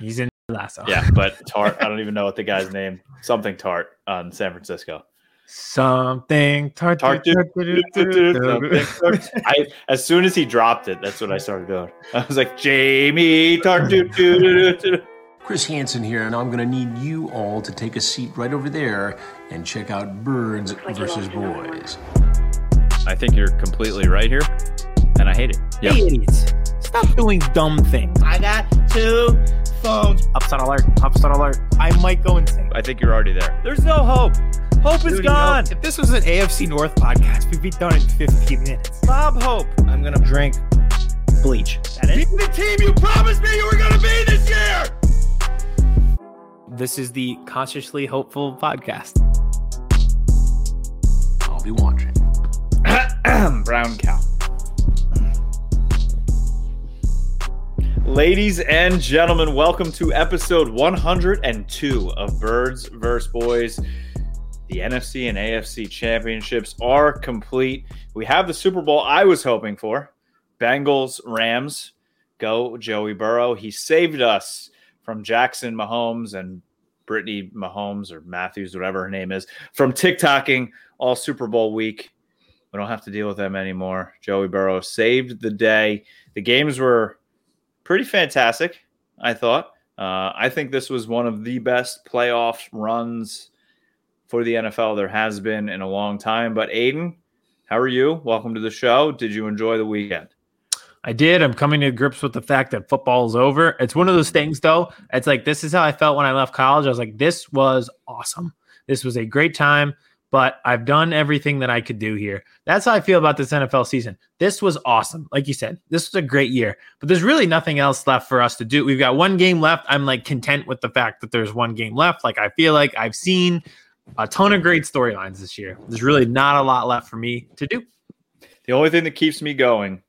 He's in Lasso. Yeah, but Tart. I don't even know what the guy's name. Something Tart on San Francisco. Something tart. Tart. tart, tart, tart, tart, tart. I as soon as he dropped it, that's what I started doing. I was like, Jamie Tart. Chris Hansen here, and I'm going to need you all to take a seat right over there and check out Birds versus Boys. I think you're completely right here, and I hate it. Yeah. Hey, idiots. Stop doing dumb things. I got two phones. Upset alert. Upset alert. I might go insane. I think you're already there. There's no hope. Hope is Dude, gone. If this was an AFC North podcast, we'd be done in 15 minutes. Bob Hope. I'm going to drink bleach. That is? the team you promised me you were going to be this year. This is the Consciously Hopeful podcast. I'll be watching. Brown cow. Ladies and gentlemen, welcome to episode 102 of Birds vs. Boys. The NFC and AFC championships are complete. We have the Super Bowl I was hoping for. Bengals, Rams. Go Joey Burrow. He saved us from Jackson Mahomes and Brittany Mahomes or Matthews, whatever her name is, from TikToking all Super Bowl week. We don't have to deal with them anymore. Joey Burrow saved the day. The games were pretty fantastic, I thought. Uh, I think this was one of the best playoff runs for the NFL there has been in a long time. But Aiden, how are you? Welcome to the show. Did you enjoy the weekend? I did. I'm coming to grips with the fact that football is over. It's one of those things, though. It's like this is how I felt when I left college. I was like, this was awesome. This was a great time, but I've done everything that I could do here. That's how I feel about this NFL season. This was awesome. Like you said, this was a great year, but there's really nothing else left for us to do. We've got one game left. I'm like content with the fact that there's one game left. Like I feel like I've seen a ton of great storylines this year. There's really not a lot left for me to do. The only thing that keeps me going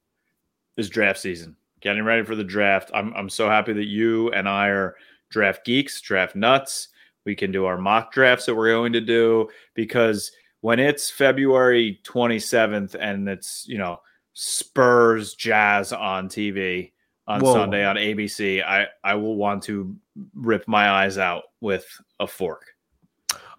is draft season. Getting ready for the draft. I'm I'm so happy that you and I are draft geeks, draft nuts. We can do our mock drafts that we're going to do because when it's February 27th and it's, you know, Spurs Jazz on TV on Whoa. Sunday on ABC, I I will want to rip my eyes out with a fork.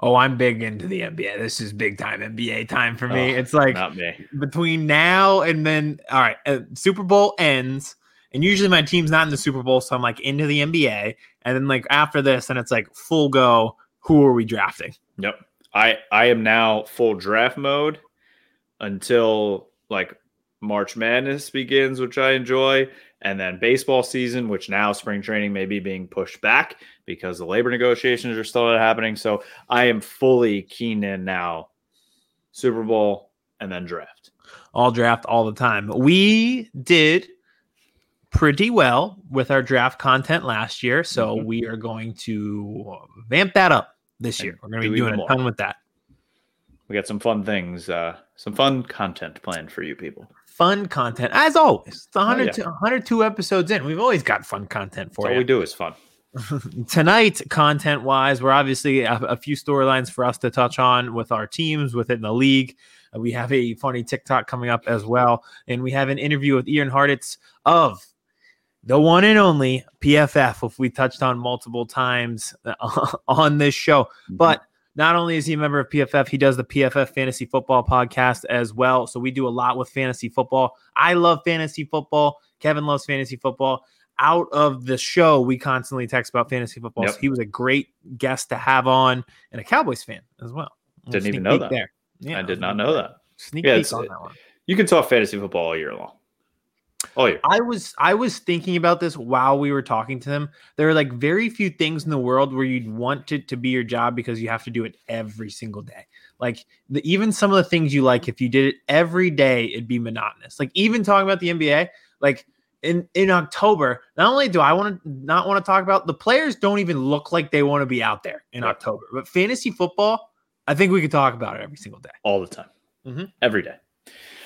Oh, I'm big into the NBA. This is big time NBA time for me. Oh, it's like Not me. between now and then, all right, uh, Super Bowl ends, and usually my team's not in the Super Bowl, so I'm like into the NBA, and then like after this, and it's like full go. Who are we drafting? Yep. I I am now full draft mode until like March Madness begins, which I enjoy, and then baseball season, which now spring training may be being pushed back because the labor negotiations are still happening. So I am fully keen in now. Super Bowl and then draft. All draft all the time. We did pretty well with our draft content last year, so Mhm. we are going to vamp that up this And year. We're going to do be doing a more. ton with that. We got some fun things, uh, some fun content planned for you people. Fun content, as always. It's 100 yeah. 102 episodes in. We've always got fun content That's you. all we do is fun. tonight content wise we're obviously a, a few storylines for us to touch on with our teams within the league Uh, we have a funny tiktok coming up as well and we have an interview with ian hartitz of the one and only pff which we touched on multiple times uh, on this show but not only is he a member of PFF, he does the PFF Fantasy Football podcast as well. So we do a lot with fantasy football. I love fantasy football. Kevin loves fantasy football. Out of the show, we constantly text about fantasy football. Yep. So he was a great guest to have on and a Cowboys fan as well. Didn't even know that. There. Yeah, I did not know that. Sneak Yeah, peek on that one. You can talk fantasy football all year long. All year. I was I was thinking about this while we were talking to them. There are like very few things in the world where you'd want it to be your job because you have to do it every single day. Like the, even some of the things you like, if you did it every day, it'd be monotonous. Like even talking about the NBA, like in in October, not only do I want to not want to talk about the players, don't even look like they want to be out there in. October. But fantasy football, I think we could talk about it every single day. all the time, Mhm. every day.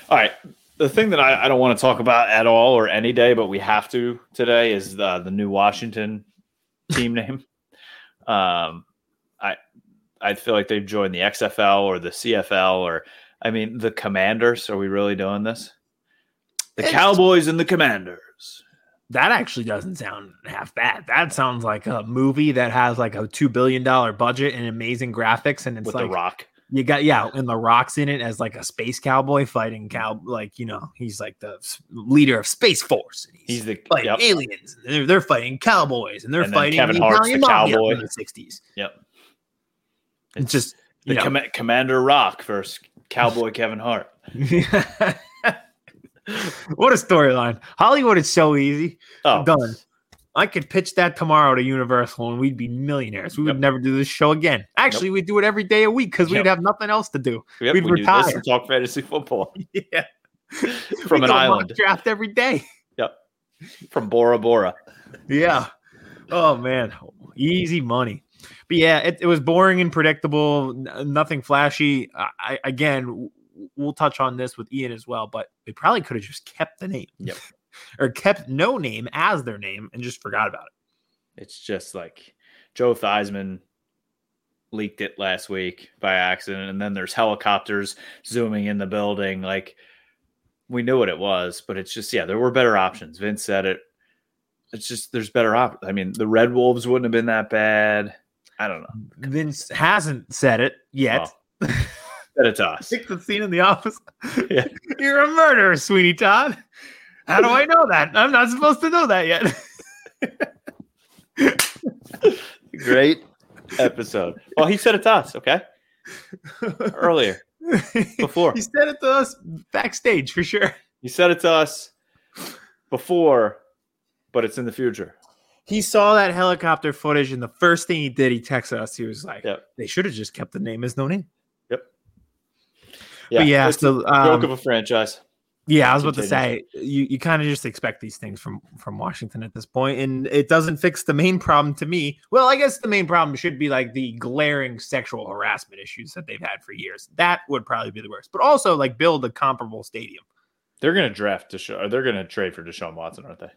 All right. The thing that I, I don't want to talk about at all or any day, but we have to today is the, the new Washington team name. Um, I I feel like they've joined the XFL or the CFL or I mean the Commanders. Are we really doing this? The It's- Cowboys and the Commanders. that actually doesn't sound half bad. That sounds like a movie that has like a two billion dollar budget and amazing graphics, and it's with like the Rock. You got yeah, and the Rock's in it as like a space cowboy fighting mm-hmm. cow, like you know he's like the leader of Space Force. And He's the fighting yep, aliens. They're, they're fighting cowboys, and they're And fighting Kevin the Hart's Italian the cowboy. in the '60s. yep. It's just the Com- Commander Rock versus Cowboy Kevin Hart. what a storyline! Hollywood is so easy. Oh, Done. I could pitch that tomorrow to Universal and we'd be millionaires. We would never do this show again. Actually, we'd do it every day a week because Yep. we'd have nothing else to do. Yep, we'd retire. and talk fantasy football Yeah. from We'd an island. draft every day. Yep, from Bora Bora. Yeah. Oh man, easy money. But yeah, it, it was boring and predictable. n- Nothing flashy. I, again, we'll touch on this with Ian as well. But they probably could have just kept the name. Yep. or kept no name as their name and just forgot about it. It's just like Joe Theismann leaked it last week by accident, and then there's helicopters zooming in the building. Like we knew what it was, but it's just yeah, there were better options. Vince said it. It's just there's better options. I mean, the Red Wolves wouldn't have been that bad. I don't know. Vince hasn't said it yet. Well, Said it to us. Pick the scene in the office. Yeah. You're a murderer, Sweeney Todd. How do I know that? I'm not supposed to know that yet. Great episode. Well, he said it to us. Okay, earlier before he said it to us backstage for sure. he said it to us before, but it's in the future. He saw that helicopter footage, and the first thing he did, he texted us. He was like, Yep. "They should have just kept the name as no name." Yeah, but yeah, it's so a joke um, of a franchise. Yeah, I was about to say you, you kind of just expect these things from from Washington at this point, and it doesn't fix the main problem to me. Well, I guess the main problem should be like the glaring sexual harassment issues that they've had for years. That would probably be the worst, but also like build a comparable stadium. They're going to draft Deshaun. They're going to trade for Deshaun Watson, aren't they?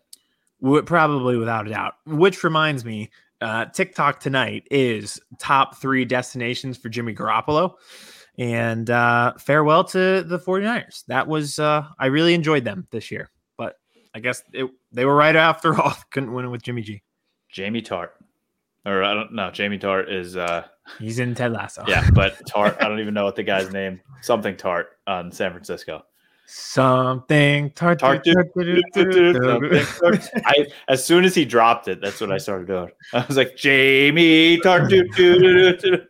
Would probably without a doubt. Which reminds me, uh, TikTok tonight is top three destinations for Jimmy Garoppolo. And uh, farewell to the 49ers. That was, uh, I really enjoyed them this year, but I guess it, they were right after all. Couldn't win it with Jimmy G. Jamie Tart, or I don't know. Jamie Tart is uh He's in Ted Lasso. yeah, but Tart. I don't even know what the guy's name. Something Tart on San Francisco. Something tart, Tart, tart, tart. I as soon as he dropped it, that's what I started doing. I was like, Jamie Tart. doo, doo, doo.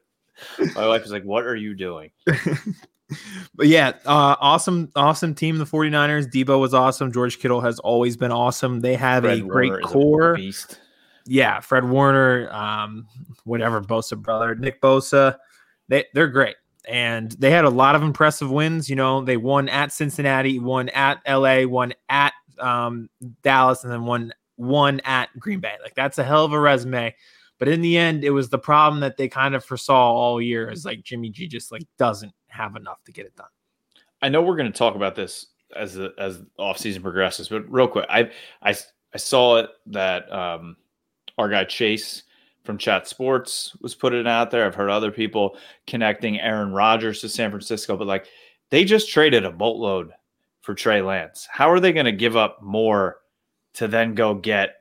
My wife was like, "What are you doing?" but yeah, uh, awesome, awesome team. The 49ers. Deebo was awesome. George Kittle has always been awesome. They have Fred a great Warner is a core. beast. yeah, Fred Warner, um, whatever, Bosa brother, Nick Bosa, they they're great, and they had a lot of impressive wins. You know, they won at Cincinnati, won at LA, won at um, Dallas, and then won one at Green Bay. Like that's a hell of a resume. But in the end, it was the problem that they kind of foresaw all year is like Jimmy G just like doesn't have enough to get it done. I know we're going to talk about this as the as off season progresses, but real quick, I I I saw it that um, our guy Chase from Chat Sports was putting it out there. I've heard other people connecting Aaron Rodgers to San Francisco, but like they just traded a boatload for Trey Lance. How are they going to give up more to then go get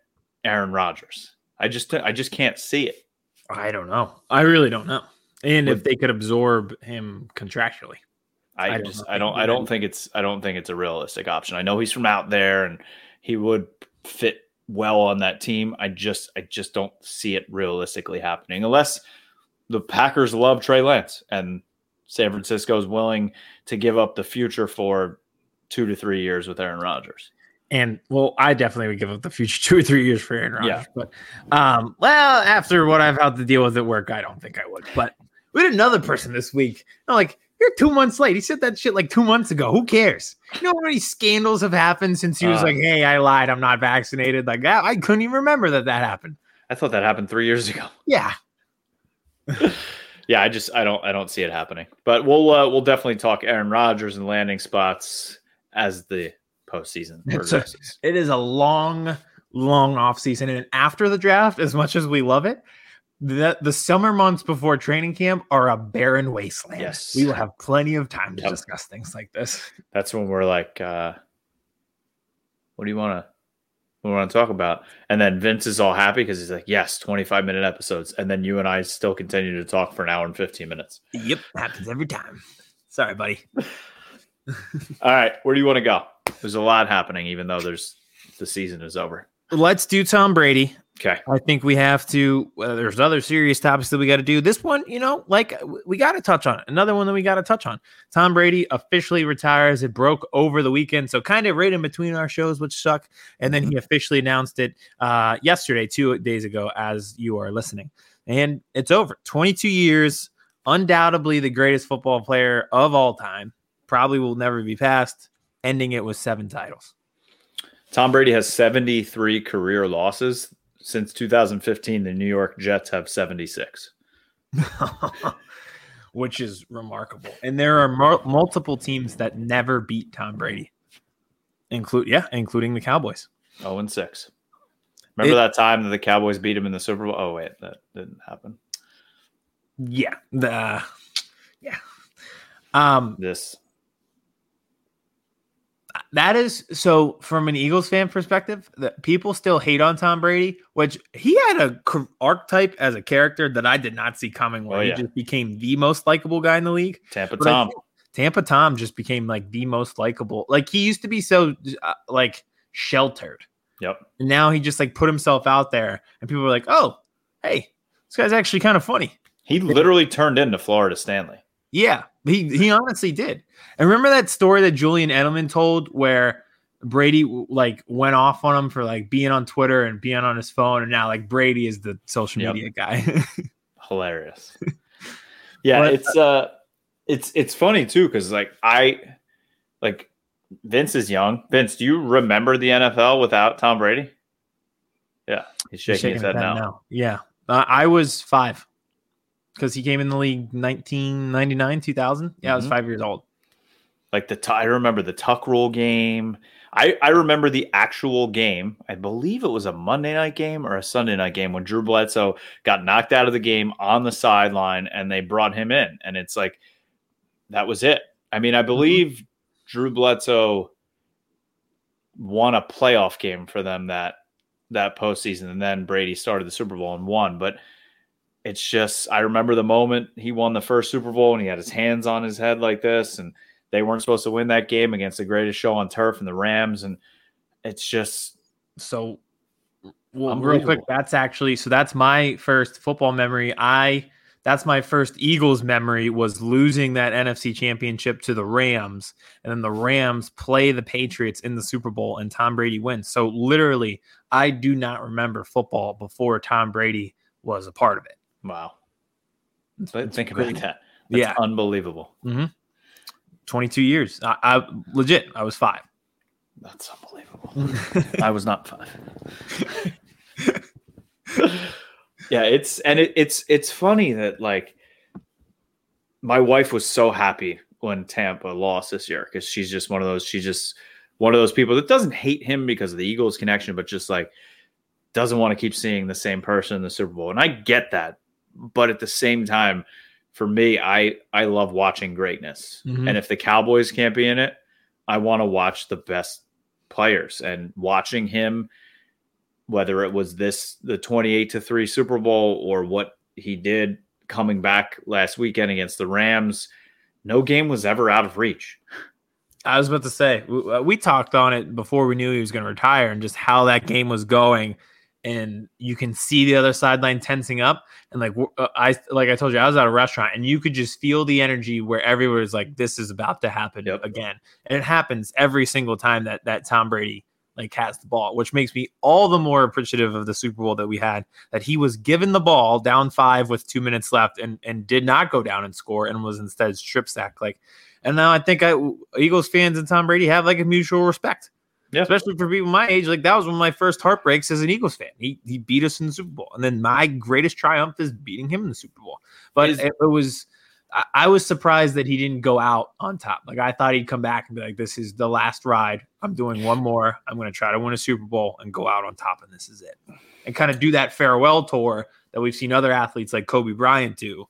Aaron Rodgers? I just I just can't see it. I don't know. I really don't know. And if they could absorb him contractually. I, I don't just I don't I do don't think it's I don't think it's a realistic option. I know he's from out there and he would fit well on that team. I just I just don't see it realistically happening unless the Packers love Trey Lance and San Francisco is willing to give up the future for two to three years with Aaron Rodgers. And well, I definitely would give up the future two or three years for Aaron Rodgers. Yeah. But um, well, after what I've had to deal with at work, I don't think I would. But we had another person this week. I'm like, you're two months late. He said that shit like two months ago. Who cares? You know how many scandals have happened since he was Uh, like, "Hey, I lied. I'm not vaccinated." Like that, I couldn't even remember that that happened. I thought that happened three years ago. Yeah, Yeah, I just I don't I don't see it happening. But we'll uh, we'll definitely talk Aaron Rodgers and landing spots as the postseason a- it is a long, long off season, and after the draft, as much as we love it, the the summer months before training camp are a barren wasteland. Yes. we will have plenty of time to Yep. discuss things like this. That's when we're like, uh, what do you want to we want to talk about. And then Vince is all happy because he's like, yes, 25 minute episodes. And then you and I still continue to talk for an hour and 15 minutes. Yep, happens every time. Sorry, buddy. all right, where do you want to go? There's a lot happening, even though there's the season is over. Let's do Tom Brady. Okay. I think we have to. Uh, there's other serious topics that we got to do. This one, you know, like we got to touch on it. Another one that we got to touch on. Tom Brady officially retires. It broke over the weekend, so kind of right in between our shows, which suck. And then he officially announced it uh, yesterday, two days ago, as you are listening. And it's over. 22 years, undoubtedly the greatest football player of all time. Probably will never be passed. Ending it with seven titles. Tom Brady has 73 career losses since 2015, the New York Jets have 76. Which is remarkable. And there are multiple teams that never beat Tom Brady. Include yeah, including the Cowboys. 0 and 6. Remember it, that time that the Cowboys beat him in the Super Bowl? Oh wait, that didn't happen. Yeah. The yeah. Um this that is so from an Eagles fan perspective, that people still hate on Tom Brady, which he had a archetype as a character that I did not see coming. Where oh, yeah. he just became the most likable guy in the league. Tampa but Tom. Tampa Tom just became like the most likable. Like he used to be so uh, like sheltered. Yep. And now he just like put himself out there, and people were like, "Oh, hey, this guy's actually kind of funny." He literally turned into Florida Stanley. Yeah, he he honestly did. And remember that story that Julian Edelman told where Brady like went off on him for like being on Twitter and being on his phone, and now like Brady is the social yep. media guy. Hilarious. Yeah, but, it's uh, it's it's funny too because like I like Vince is young. Vince, do you remember the NFL without Tom Brady? Yeah, he's shaking, he's shaking his head now. now. Yeah, uh, I was five because he came in the league 1999, 2000. Yeah, mm-hmm. I was mm-hmm. five years old. Like the t- I remember the tuck rule game. I I remember the actual game. I believe it was a Monday night game or a Sunday night game when Drew Bledsoe got knocked out of the game on the sideline and they brought him in, and it's like that was it. I mean, I mm-hmm. believe mm-hmm. Drew Bledsoe won a playoff game for them that that postseason, and then Brady started the Super Bowl and won, but it's just I remember the moment he won the first Super Bowl and he had his hands on his head like this, and they weren't supposed to win that game against the greatest show on turf and the Rams, and it's just so. Well, real quick, that's actually so. That's my first football memory. I that's my first Eagles memory was losing that NFC championship to the Rams, and then the Rams play the Patriots in the Super Bowl, and Tom Brady wins. So literally, I do not remember football before Tom Brady was a part of it. Wow. It's Think about that. That's yeah. unbelievable. Mm-hmm. 22 years. I, I, legit, I was five. That's unbelievable. I was not five. yeah, it's and it, it's it's funny that like my wife was so happy when Tampa lost this year because she's just one of those. She's just one of those people that doesn't hate him because of the Eagles connection, but just like doesn't want to keep seeing the same person in the Super Bowl. And I get that but at the same time, for me, I I love watching greatness. Mm-hmm. And if the Cowboys can't be in it, I want to watch the best players and watching him whether it was this the 28 to 3 Super Bowl or what he did coming back last weekend against the Rams, no game was ever out of reach. I was about to say we, we talked on it before we knew he was going to retire and just how that game was going and you can see the other sideline tensing up. And like uh, i like i told you i was at a restaurant and you could just feel the energy where everyone's like this is about to happen yep. again. And it happens every single time that that tom brady like has the ball which makes me all the more appreciative of the super bowl that we had that he was given the ball down five with two minutes left and and did not go down and score and was instead strip sack like and now i think I, eagles fans and tom brady have like a mutual respect yeah. Especially for people my age, like that was one of my first heartbreaks as an Eagles fan. He he beat us in the Super Bowl, and then my greatest triumph is beating him in the Super Bowl. But is, it, it, was, I, I, was surprised that he didn't go out on top. Like I thought he'd come back and be like, "This is the last ride. I'm doing one more. I'm going to try to win a Super Bowl and go out on top, and this is it." And kind of do that farewell tour that we've seen other athletes like Kobe Bryant do.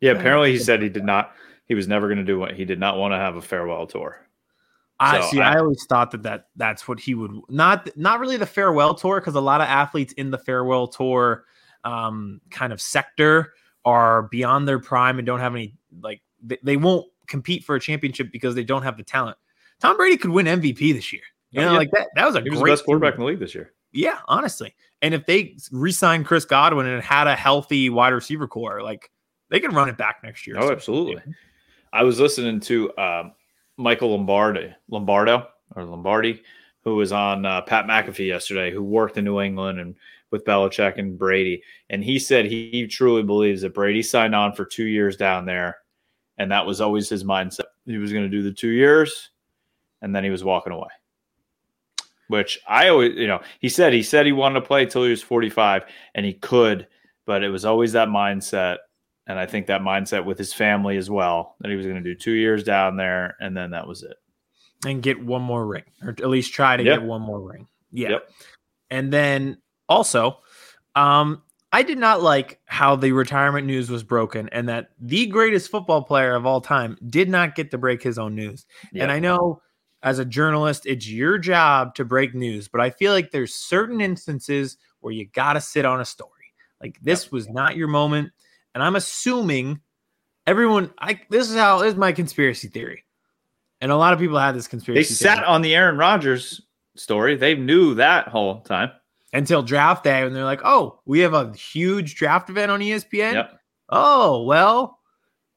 Yeah, apparently he said he did not. He was never going to do what he did not want to have a farewell tour. I So see. I- I, always thought that, that that's what he would not not really the farewell tour because a lot of athletes in the farewell tour um, kind of sector are beyond their prime and don't have any like they, they won't compete for a championship because they don't have the talent. Tom Brady could win MVP this year. You Oh, know, yeah. like that. That was a He was the best quarterback tour. in the league this year. Yeah, honestly. And if they re-signed Chris Godwin and had a healthy wide receiver core, like they can run it back next year. Oh, absolutely. I was listening to um, Michael Lombardi, Lombardo or Lombardi, who was on uh, Pat McAfee yesterday, who worked in New England and with Belichick and Brady, and he said he, he truly believes that Brady signed on for two years down there, and that was always his mindset. He was going to do the two years, and then he was walking away. Which I always, you know, he said he said he wanted to play till he was forty five, and he could, but it was always that mindset and I think that mindset with his family as well that he was going to do two years down there, and then that was it. and get one more ring, or at least try to Yeah. get one more ring. Yeah. Yep. And then also, um, I did not like how the retirement news was broken and that the greatest football player of all time did not get to break his own news. And I know as a journalist, it's your job to break news, but I feel like there's certain instances where you got to sit on a story. Like this was not your moment. And I'm assuming everyone, I this is how this is my conspiracy theory. And a lot of people had this conspiracy they sat theory on the Aaron Rodgers story. They knew that whole time. until draft day when they're like, oh, we have a huge draft event on ESPN. Yep. Oh, well,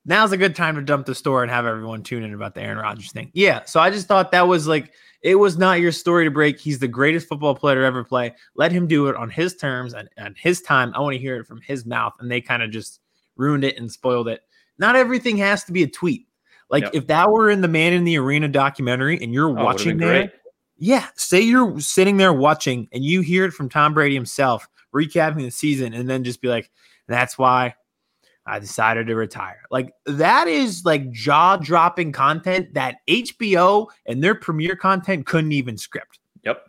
now's a good time to dump the store and have everyone tune in about the Aaron Rodgers thing. Yeah. So I just thought that was like, it was not your story to break. He's the greatest football player to ever play. Let him do it on his terms and, and his time. I want to hear it from his mouth. And they kind of just ruined it and spoiled it. Not everything has to be a tweet. Like Yep. if that were in the Man in the Arena documentary and you're Oh, watching there, yeah, say you're sitting there watching and you hear it from Tom Brady himself recapping the season and then just be like, that's why I decided to retire. Like that is like jaw-dropping content that HBO and their premiere content couldn't even script. Yep.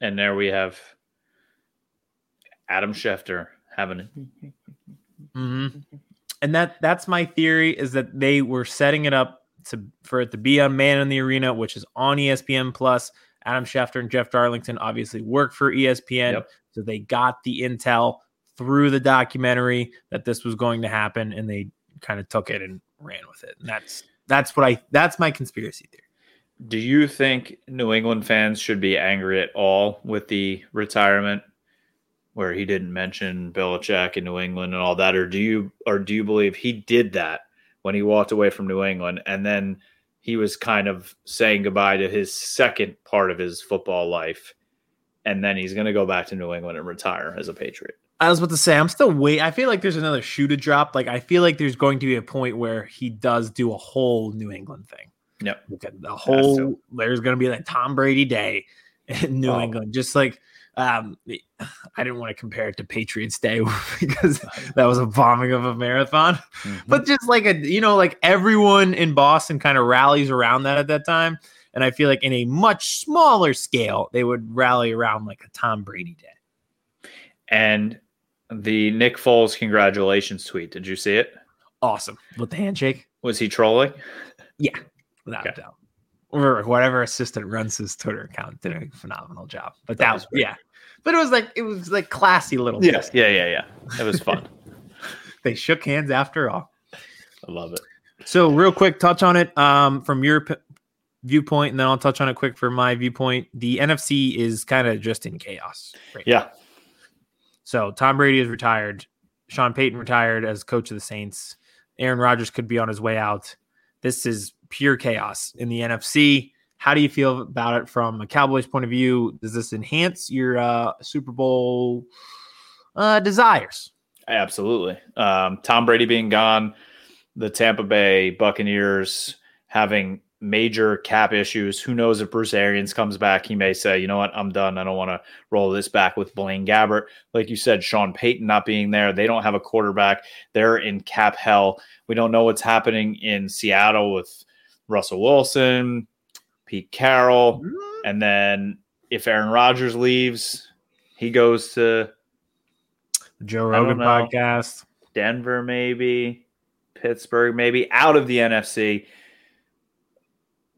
And there we have Adam Schefter having Mhm. And that that's my theory is that they were setting it up to for it to be on Man in the Arena, which is on ESPN Plus. Adam Schefter and Jeff Darlington obviously work for ESPN, Yep. so they got the intel through the documentary that this was going to happen, and they kind of took it and ran with it. And that's that's what I that's my conspiracy theory. Do you think New England fans should be angry at all with the retirement, where he didn't mention Belichick in New England and all that, or do you or do you believe he did that when he walked away from New England and then he was kind of saying goodbye to his second part of his football life, and then he's going to go back to New England and retire as a Patriot? I was about to say, I'm still wait. I feel like there's another shoe to drop. Like I feel like there's going to be a point where he does do a whole New England thing. Yep. Look at the whole. There's going to be like Tom Brady day in New Oh. England, just like um, I didn't want to compare it to Patriots Day because that was a bombing of a marathon, but just like a you know like everyone in Boston kind of rallies around that at that time, and I feel like in a much smaller scale they would rally around like a Tom Brady day. and the Nick Foles congratulations tweet. Did you see it? Awesome with the handshake. Was he trolling? Yeah, without Okay. a doubt. Or whatever assistant runs his Twitter account did a phenomenal job. But That that, was was yeah. But it was like it was like classy little Yeah, yeah, yeah, yeah. It was fun. They shook hands after all. I love it. So real quick, touch on it um, from your p- viewpoint, and then I'll touch on it quick from my viewpoint. The NFC is kind of just in chaos. Right now. Yeah, So Tom Brady is retired. Sean Payton retired as coach of the Saints. Aaron Rodgers could be on his way out. This is pure chaos in the NFC. How do you feel about it from a Cowboys point of view? Does this enhance your uh, Super Bowl uh, desires? absolutely. Um, Tom Brady being gone, the Tampa Bay Buccaneers having major cap issues. Who knows if Bruce Arians comes back? He may say, you know what, I'm done. I don't want to roll this back with Blaine Gabbert. Like you said, Sean Payton not being there. They don't have a quarterback. They're in cap hell. We don't know what's happening in Seattle with Russell Wilson, Pete Carroll. And then if Aaron Rodgers leaves, he goes to Joe Rogan know. podcast. Denver, maybe Pittsburgh, maybe out of the NFC.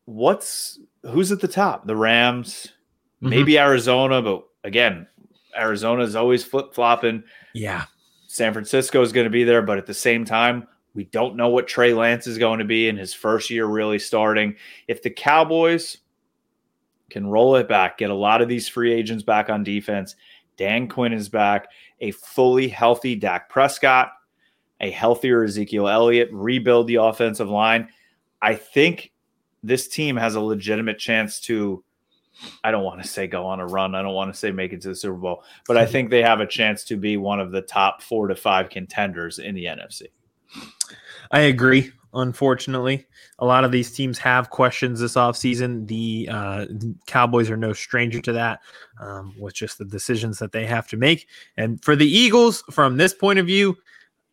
what's who's at the top? The Rams, Mhm. maybe Arizona, but again, Arizona is always flip flopping. Yeah. San Francisco is going to be there, but at the same time, we don't know what Trey Lance is going to be in his first year really starting. If the Cowboys can roll it back, get a lot of these free agents back on defense, Dan Quinn is back, a fully healthy Dak Prescott, a healthier Ezekiel Elliott, rebuild the offensive line. I think this team has a legitimate chance to I don't want to say go on a run. I don't want to say make it to the Super Bowl, but I think they have a chance to be one of the top 4 to 5 contenders in the NFC. I agree. Unfortunately, a lot of these teams have questions this offseason. The uh, Cowboys are no stranger to that um, with just the decisions that they have to make. And for the Eagles, from this point of view,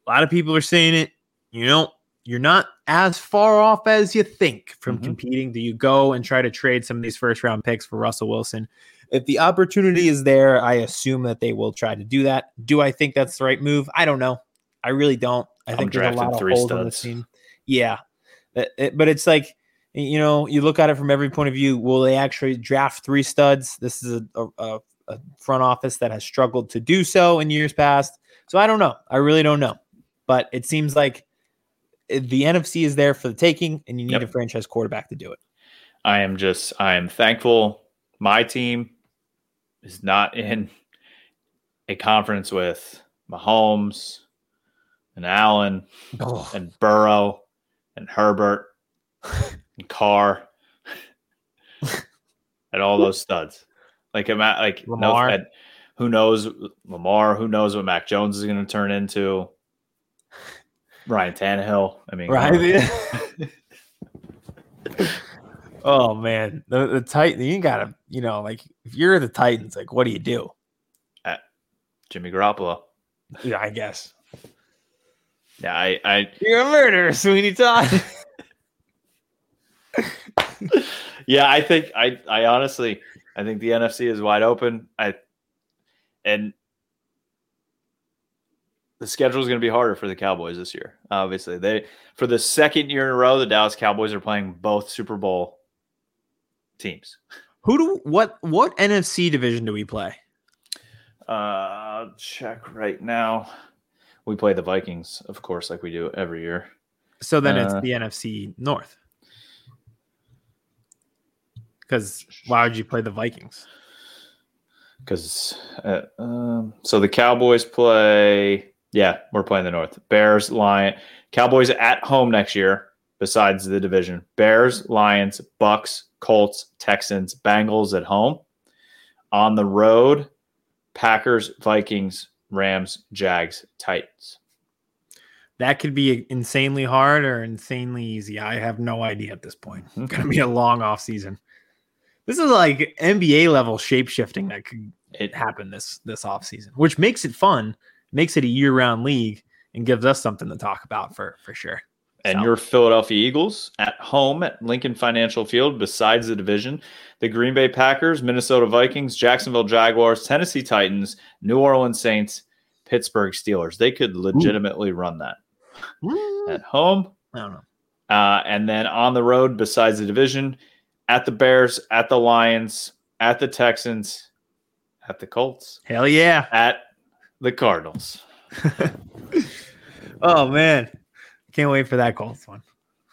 a lot of people are saying it, you know, you're not as far off as you think from Mhm. competing. Do you go and try to trade some of these first round picks for Russell Wilson? If the opportunity is there, I assume that they will try to do that. Do I think that's the right move? I don't know. I really don't. I think there's a lot of three holes this studs. team. Yeah, but it's like you know, you look at it from every point of view. Will they actually draft three studs? This is a, a, a front office that has struggled to do so in years past. So I don't know. I really don't know. But it seems like eh, the NFC is there for the taking, and you need Yep. a franchise quarterback to do it. I am just I am thankful my team is not in a conference with Mahomes and Allen and Burrow and Herbert and Carr and all those studs. Like like Lamar. no who knows Lamar, who knows what Mac Jones is going to turn into. Ryan Tannehill. I mean, Right? oh man, the, the Titan. You gotta, you know, like if you're the Titans, like what do you do? Jimmy Garoppolo. Yeah, I guess Yeah, I, I you're a murderer, Sweeney Todd. yeah, I think I I honestly I think the NFC is wide open. I and the schedule is going to be harder for the Cowboys this year. Obviously, they for the second year in a row, the Dallas Cowboys are playing both Super Bowl teams. Who do what? What NFC division do we play? Uh, check right now. We play the Vikings, of course, like we do every year. So then it's Uh, the NFC North. Because why would you play the Vikings? because uh, um, so the Cowboys play. Yeah, we're playing the North. Bears, Lion, Cowboys at home next year. Besides the division, Bears, Lions, Bucks, Colts, Texans, Bengals at home. On the road, Packers, Vikings, Rams, Jags, Titans. That could be insanely hard or insanely easy. I have no idea at this point. It's gonna be a long off season. This is like NBA level shape shifting that could It happen this this off season, which makes it fun, makes it a year round league, and gives us something to talk about for for sure. And your Philadelphia Eagles at home at Lincoln Financial Field, besides the division, the Green Bay Packers, Minnesota Vikings, Jacksonville Jaguars, Tennessee Titans, New Orleans Saints, Pittsburgh Steelers. They could legitimately run that at home. I don't know. Uh, and then on the road, besides the division, at the Bears, at the Lions, at the Texans, at the Colts, Hell yeah! at the Cardinals. Oh man, can't wait for that Colts one.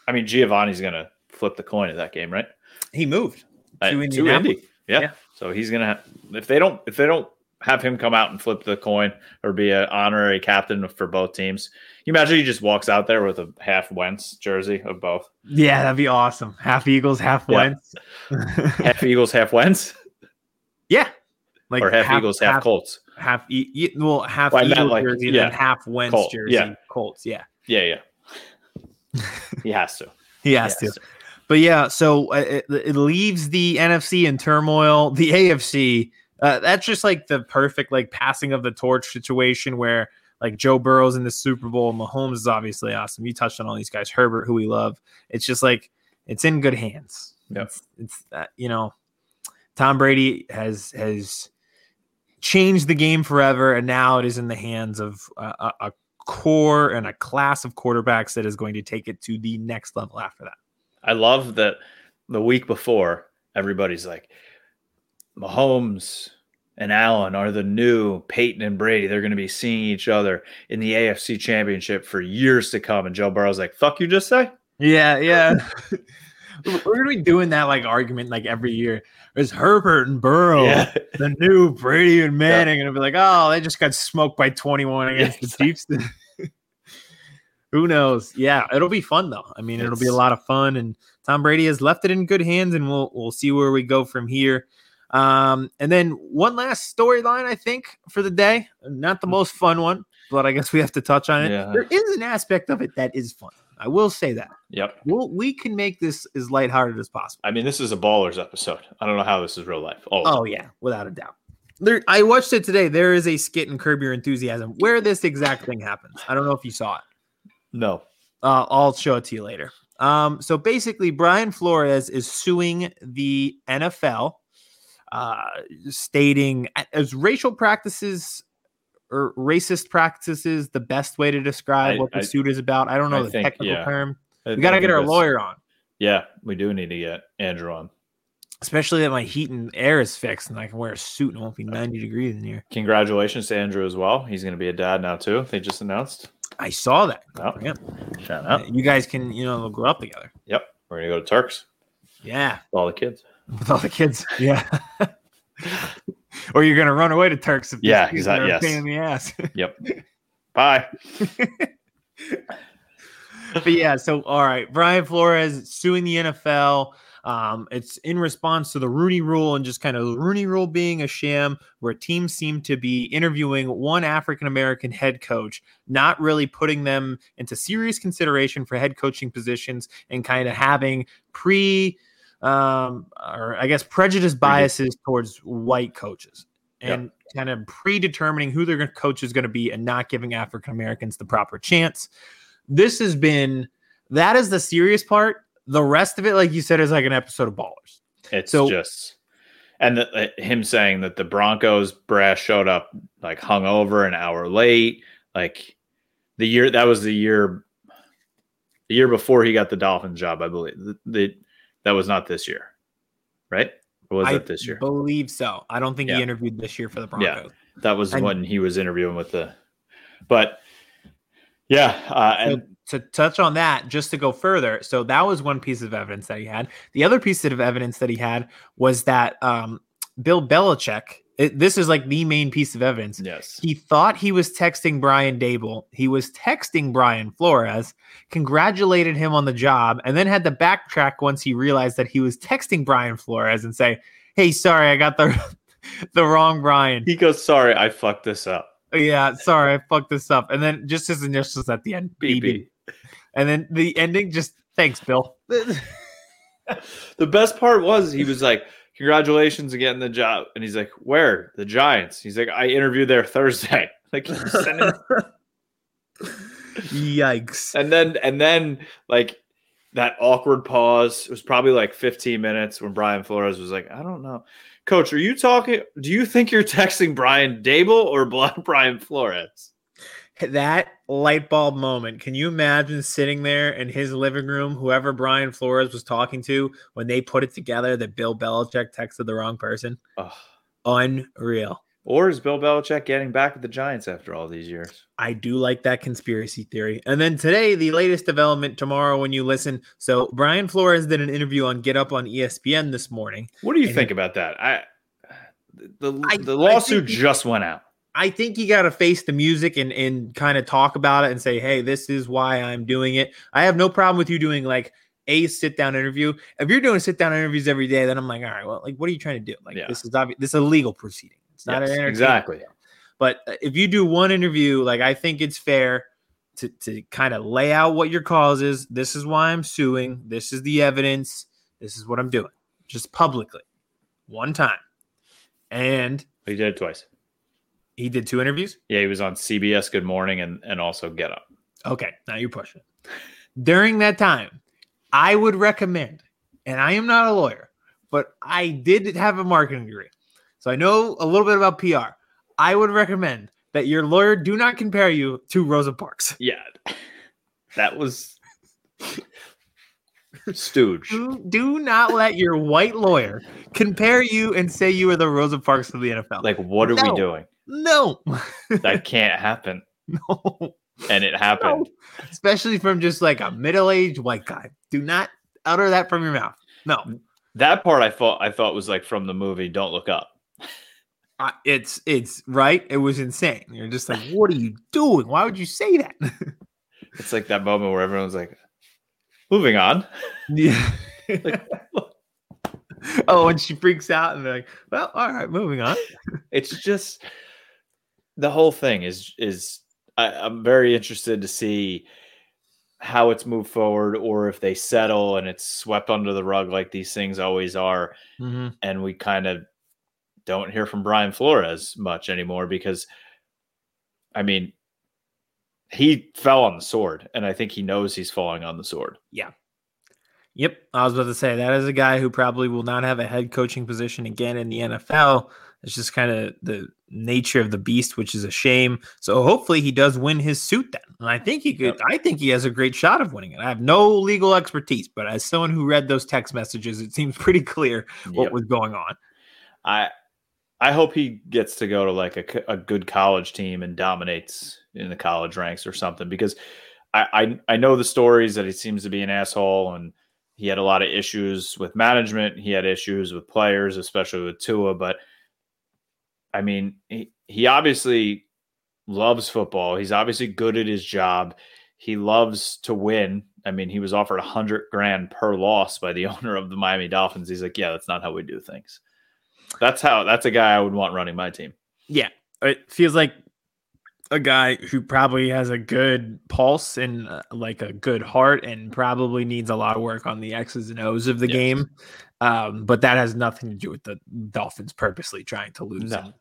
I mean, Giovanni's going to flip the coin of that game, right? He moved. Uh, To to Indy. Yeah. Yeah. So he's gonna have, if they don't if they don't have him come out and flip the coin or be an honorary captain for both teams. You imagine he just walks out there with a half Wentz jersey of both. Yeah, that'd be awesome. Half Eagles, half Yeah. Wentz. Half Eagles, half Wentz, yeah, like or half, Eagles, half, Colts. half e- well, half Well, Eagles like- jersey, and yeah. half Wentz Colt, jersey, yeah. Colts. Yeah, Yeah, yeah. he has to. he has He to. But yeah, so uh, it, it leaves the NFC in turmoil. The AFC, uh, that's just like the perfect like passing of the torch situation where like Joe Burrow's in the Super Bowl, Mahomes is obviously awesome. You touched on all these guys, Herbert, who we love. It's just like it's in good hands. Yep. It's, it's uh, you know, Tom Brady has has changed the game forever, and now it is in the hands of a, a, a core and a class of quarterbacks that is going to take it to the next level after that. I love that the week before, everybody's like, Mahomes and Allen are the new Peyton and Brady. They're going to be seeing each other in the AFC Championship for years to come. And Joe Burrow's like, "Fuck you, just say." Yeah, yeah. We're gonna be doing that like argument like every year. Is Herbert and Burrow Yeah. the new Brady and Manning? And it'll be like, oh, they just got smoked by 21 against Yeah, the Chiefs. Who knows? Yeah, it'll be fun though. I mean, it'll be a lot of fun, and Tom Brady has left it in good hands, and we'll we'll see where we go from here. Um, and then one last storyline, I think, for the day. Not the most fun one, but I guess we have to touch on it. Yeah. There is an aspect of it that is fun. I will say that. Yep. We'll, we can make this as lighthearted as possible. I mean, this is a ballers episode. I don't know how this is real life. Oh, Oh yeah, without a doubt. There, I watched it today. There is a skit in Curb Your Enthusiasm where this exact thing happens. I don't know if you saw it. no. Uh, I'll show it to you later. Um, so basically, Brian Flores is suing the NFL, uh, stating as racial practices or racist practices the best way to describe I- what the I- suit is about. I don't know I the think, technical yeah. term. We got to get our lawyer on, Yeah, we do need to get Andrew on. especially that my heat and air is fixed and I can wear a suit and it won't be 90 degrees in here. Congratulations to Andrew as well. He's going to be a dad now too. They just announced. I saw that. Oh, Yeah. shout out. You guys can, you know, grow up together. Yep, we're going to go to Turks. Yeah. with All the kids. With all the kids. Yeah. or you're gonna run away to Turks if Yeah, a yes. pain in the ass. Yep. Bye. but yeah, so all right, Brian Flores suing the NFL. Um, it's in response to the Rooney Rule and just kind of the Rooney Rule being a sham, where teams seem to be interviewing one African American head coach, not really putting them into serious consideration for head coaching positions, and kind of having pre, um, or I guess prejudice biases towards white coaches, Yep. and kind of predetermining who their coach is going to be, and not giving African Americans the proper chance this has been that is the serious part. The rest of it, like you said, is like an episode of Ballers. It's So- just, and the, uh, him saying that the Broncos brass showed up like hung over an hour late. Like the year that was the year, the year before he got the Dolphins job, I believe. The, the that was not this year, right? Or was I it this year? I believe so. I don't think Yeah. he interviewed this year for the Broncos. Yeah. That was I- when he was interviewing with the, but yeah, uh, So and to touch on that, just to go further, so that was one piece of evidence that he had. The other piece of evidence that he had was that um, Bill Belichick. It, this is like the main piece of evidence. yes, He thought he was texting Brian Daboll. He was texting Brian Flores, congratulated him on the job, and then had to backtrack once he realized that he was texting Brian Flores and say, "Hey, sorry, I got the the wrong Brian. he goes, "Sorry, I fucked this up." Yeah, sorry, I fucked this up." And then just his initials at the end, BB. BB. And then the ending, just thanks, Bill. The best part was he was like, "Congratulations on getting the job," and he's like, "Where? The Giants?" He's like, "I interviewed there Thursday." Like, sending- Yikes! and then and then like that awkward pause. It was probably like 15 minutes when Brian Flores was like, "I don't know, Coach, are you talking? Do you think you're texting Brian Daboll or Brian Flores?" That light bulb moment. Can you imagine sitting there in his living room, whoever Brian Flores was talking to, when they put it together that Bill Belichick texted the wrong person? Unreal. Or is Bill Belichick getting back at the Giants after all these years? I do like that conspiracy theory. And then today, the latest development tomorrow when you listen. So Brian Flores did an interview on Get Up on ESPN this morning. What do you think about that? I the the I lawsuit he- just went out. I think you got to face the music and and kind of talk about it and say, "Hey, this is why I'm doing it." I have no problem with you doing like a sit down interview. If you're doing sit down interviews every day, then I'm like, "All right, well, like what are you trying to do? Like Yeah. this is obvious. This is a legal proceeding. It's not Yes, an entertainment exactly. But uh, if you do one interview, like I think it's fair to to kind of lay out what your cause is. This is why I'm suing. This is the evidence. This is what I'm doing, just publicly, one time. And He did it twice. He did two interviews. Yeah, he was on CBS Good Morning and and also Get Up. Okay, now you're pushing. During that time, I would recommend, and I am not a lawyer, but I did have a marketing degree. So I know a little bit about PR. I would recommend that your lawyer do not compare you to Rosa Parks. Yeah, that was Stooge. Do, do not let your white lawyer compare you and say you are the Rosa Parks of the NFL. Like, what are No. we doing? No, That can't happen. no, And it happened. no. especially from just like a middle-aged white guy. Do not utter that from your mouth. No, That part I thought I thought was like from the movie Don't Look Up. Uh, it's it's right. It was insane. You're just like, what are you doing? Why would you say that? It's like that moment where everyone's like, moving on. yeah. Like, oh, and she freaks out, and they're like, "Well, all right, moving on." it's just the whole thing is is I, I'm very interested to see how it's moved forward or if they settle and it's swept under the rug like these things always are Mm-hmm. and we kind of don't hear from Brian Flores much anymore because I mean he fell on the sword and I think he knows he's falling on the sword. Yeah. Yep, I was about to say that is a guy who probably will not have a head coaching position again in the NFL. It's just kind of the nature of the beast, which is a shame. So hopefully he does win his suit then. And I think he could. Yep. I think he has a great shot of winning it. I have no legal expertise, but as someone who read those text messages, it seems pretty clear what Yep. was going on. I I hope he gets to go to like a, a good college team and dominates in the college ranks or something because I, I I know the stories that he seems to be an asshole and he had a lot of issues with management. He had issues with players, especially with Tua. But I mean, he, he obviously loves football. He's obviously good at his job. He loves to win. I mean, he was offered a hundred grand per loss by the owner of the Miami Dolphins. He's like, yeah, that's not how we do things. That's how. That's a guy I would want running my team. Yeah, it feels like a guy who probably has a good pulse and uh, like a good heart, and probably needs a lot of work on the X's and O's of the game. Um, but that has nothing to do with the Dolphins purposely trying to lose. No.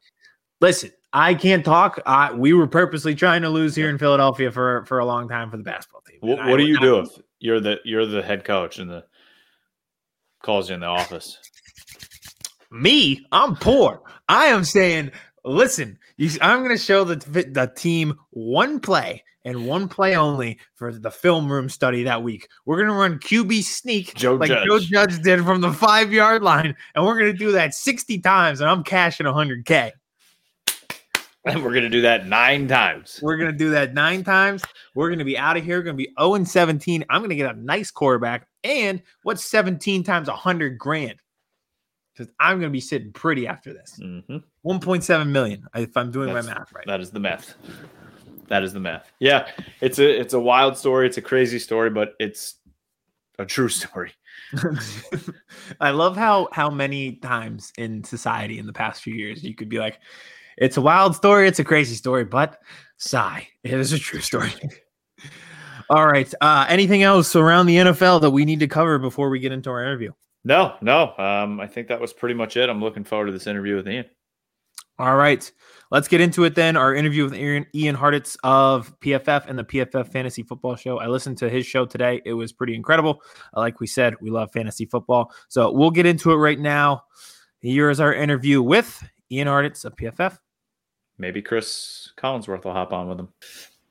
Listen, I can't talk. I, we were purposely trying to lose here in Philadelphia for for a long time for the basketball team. What, what do you do if you're the you're the head coach and the calls you in the office? Me, I'm poor. I am saying, listen, you, I'm going to show the the team one play and one play only for the film room study that week. We're going to run QB sneak Joe like Judge. Joe Judge did from the five yard line, and we're going to do that 60 times, and I'm cashing 100k. And we're gonna do that nine times. We're going to do that nine times. We're going to be out of here. Going to be 0 and 17. I'm going to get a nice quarterback. And what's 17 times 100 grand? Because I'm going to be sitting pretty after this. Mhm. 1.7 million if I'm doing That's- my math right. That is the math. That is the math. Yeah, it's a it's a wild story. It's a crazy story, but it's a true story. I love how how many times in society in the past few years you could be like, it's a wild story, it's a crazy story, but sigh, it is a true story. All right. Uh, anything else around the NFL that we need to cover before we get into our interview? No, no. Um, I think that was pretty much it. I'm looking forward to this interview with Ian. All right. Let's get into it then. Our interview with Ian, Ian Hartitz of PFF and the PFF Fantasy Football Show. I listened to his show today. It was pretty incredible. Uh, Like we said, we love fantasy football. So we'll get into it right now. Here is our interview with Ian Hartitz of PFF. Maybe Chris Collinsworth will hop on with him.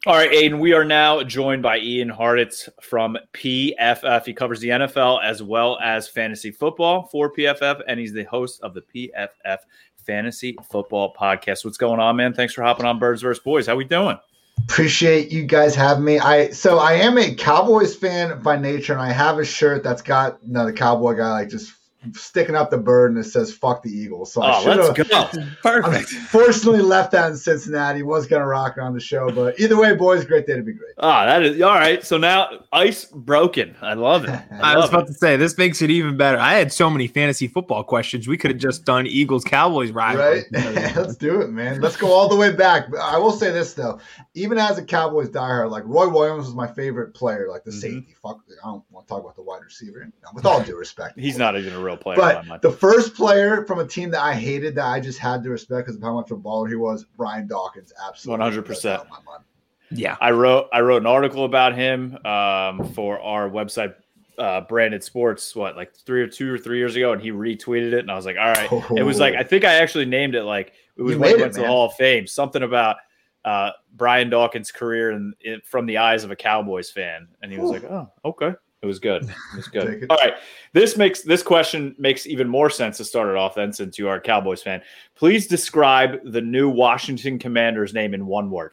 All right, Aiden, we are now joined by Ian Hartitz from PFF. He covers the NFL as well as fantasy football for PFF, and he's the host of the PFF Fantasy Football Podcast. What's going on, man? Thanks for hopping on Birds vs. Boys. How we doing? Appreciate you guys having me. I so I am a Cowboys fan by nature, and I have a shirt that's got you know, the cowboy guy like just sticking up the bird and it says "fuck the Eagles." So I Oh, should let's have. go. Unfortunately, left that in Cincinnati. Was gonna rock it on the show, but either way, boys, great day to be great. Ah, that is all right. So now ice broken. I love it. I, I was about it. to say, this makes it even better. I had so many fantasy football questions. We could have just done Eagles Cowboys rivalry. Right? Let's do it, man. Let's go all the way back. But I will say this though, even as a Cowboys diehard, like Roy Williams was my favorite player, like the Mhm. safety. Fuck, I don't want to talk about the wide receiver. With all due respect, He's not even a real player. But my the first player from a team that I hated that I just had to respect because of how much of a baller he was, Brian Dawkins. Absolutely, 100%. That's out of my mind. Yeah. I wrote I wrote an article about him um, for our website, uh, Branded Sports. What like three or two or three years ago, and he retweeted it, and I was like, all right. It was like I think I actually named it like it was You when he went it, to the. Hall of Fame. Something about uh, Brian Dawkins' career and it, from the eyes of a Cowboys fan, and he was Ooh. like, oh, okay. It was good. It was good. All right. This makes this question makes even more sense to start it off then, since you are a Cowboys fan. Please describe the new Washington Commanders name in one word.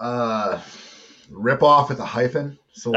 Uh, rip off with a hyphen. So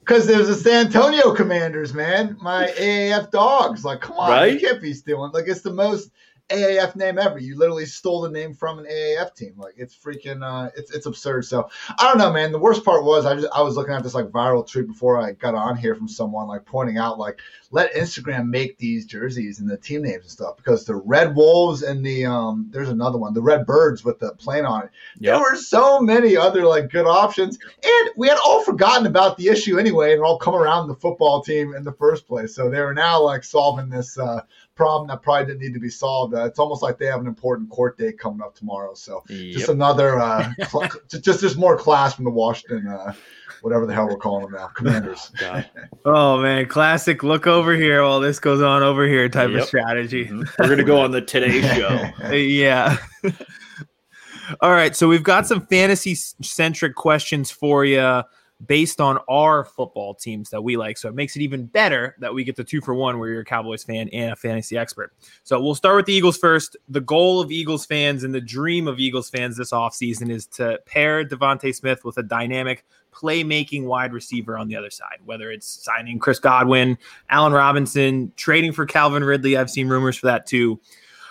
because there's the San Antonio Commanders, man. My AAF dogs. Like, come on, right? you can't be stealing. Like, it's the most AAF name ever. You literally stole the name from an AAF team. Like it's freaking uh it's it's absurd. So I don't know, man. The worst part was I just I was looking at this like viral tweet before I got on here from someone like pointing out like let Instagram make these jerseys and the team names and stuff because the Red Wolves and the um there's another one, the Red Birds with the plane on it. Yep. There were so many other like good options. And we had all forgotten about the issue anyway and all come around the football team in the first place. So they were now like solving this uh problem that probably didn't need to be solved. Uh, it's almost like they have an important court date coming up tomorrow. So yep. just another, uh, cl- just just more class from the Washington, uh, whatever the hell we're calling them now, Commanders. Oh, oh man, classic! Look over here while this goes on over here type yep. of strategy. Mm-hmm. We're gonna go on the Today Show. yeah. All right, so we've got some fantasy centric questions for you based on our football teams that we like. So it makes it even better that we get the two for one where you're a Cowboys fan and a fantasy expert. So we'll start with the Eagles first. The goal of Eagles fans and the dream of Eagles fans this offseason is to pair DeVonta Smith with a dynamic playmaking wide receiver on the other side, whether it's signing Chris Godwin, Allen Robinson, trading for Calvin Ridley. I've seen rumors for that too.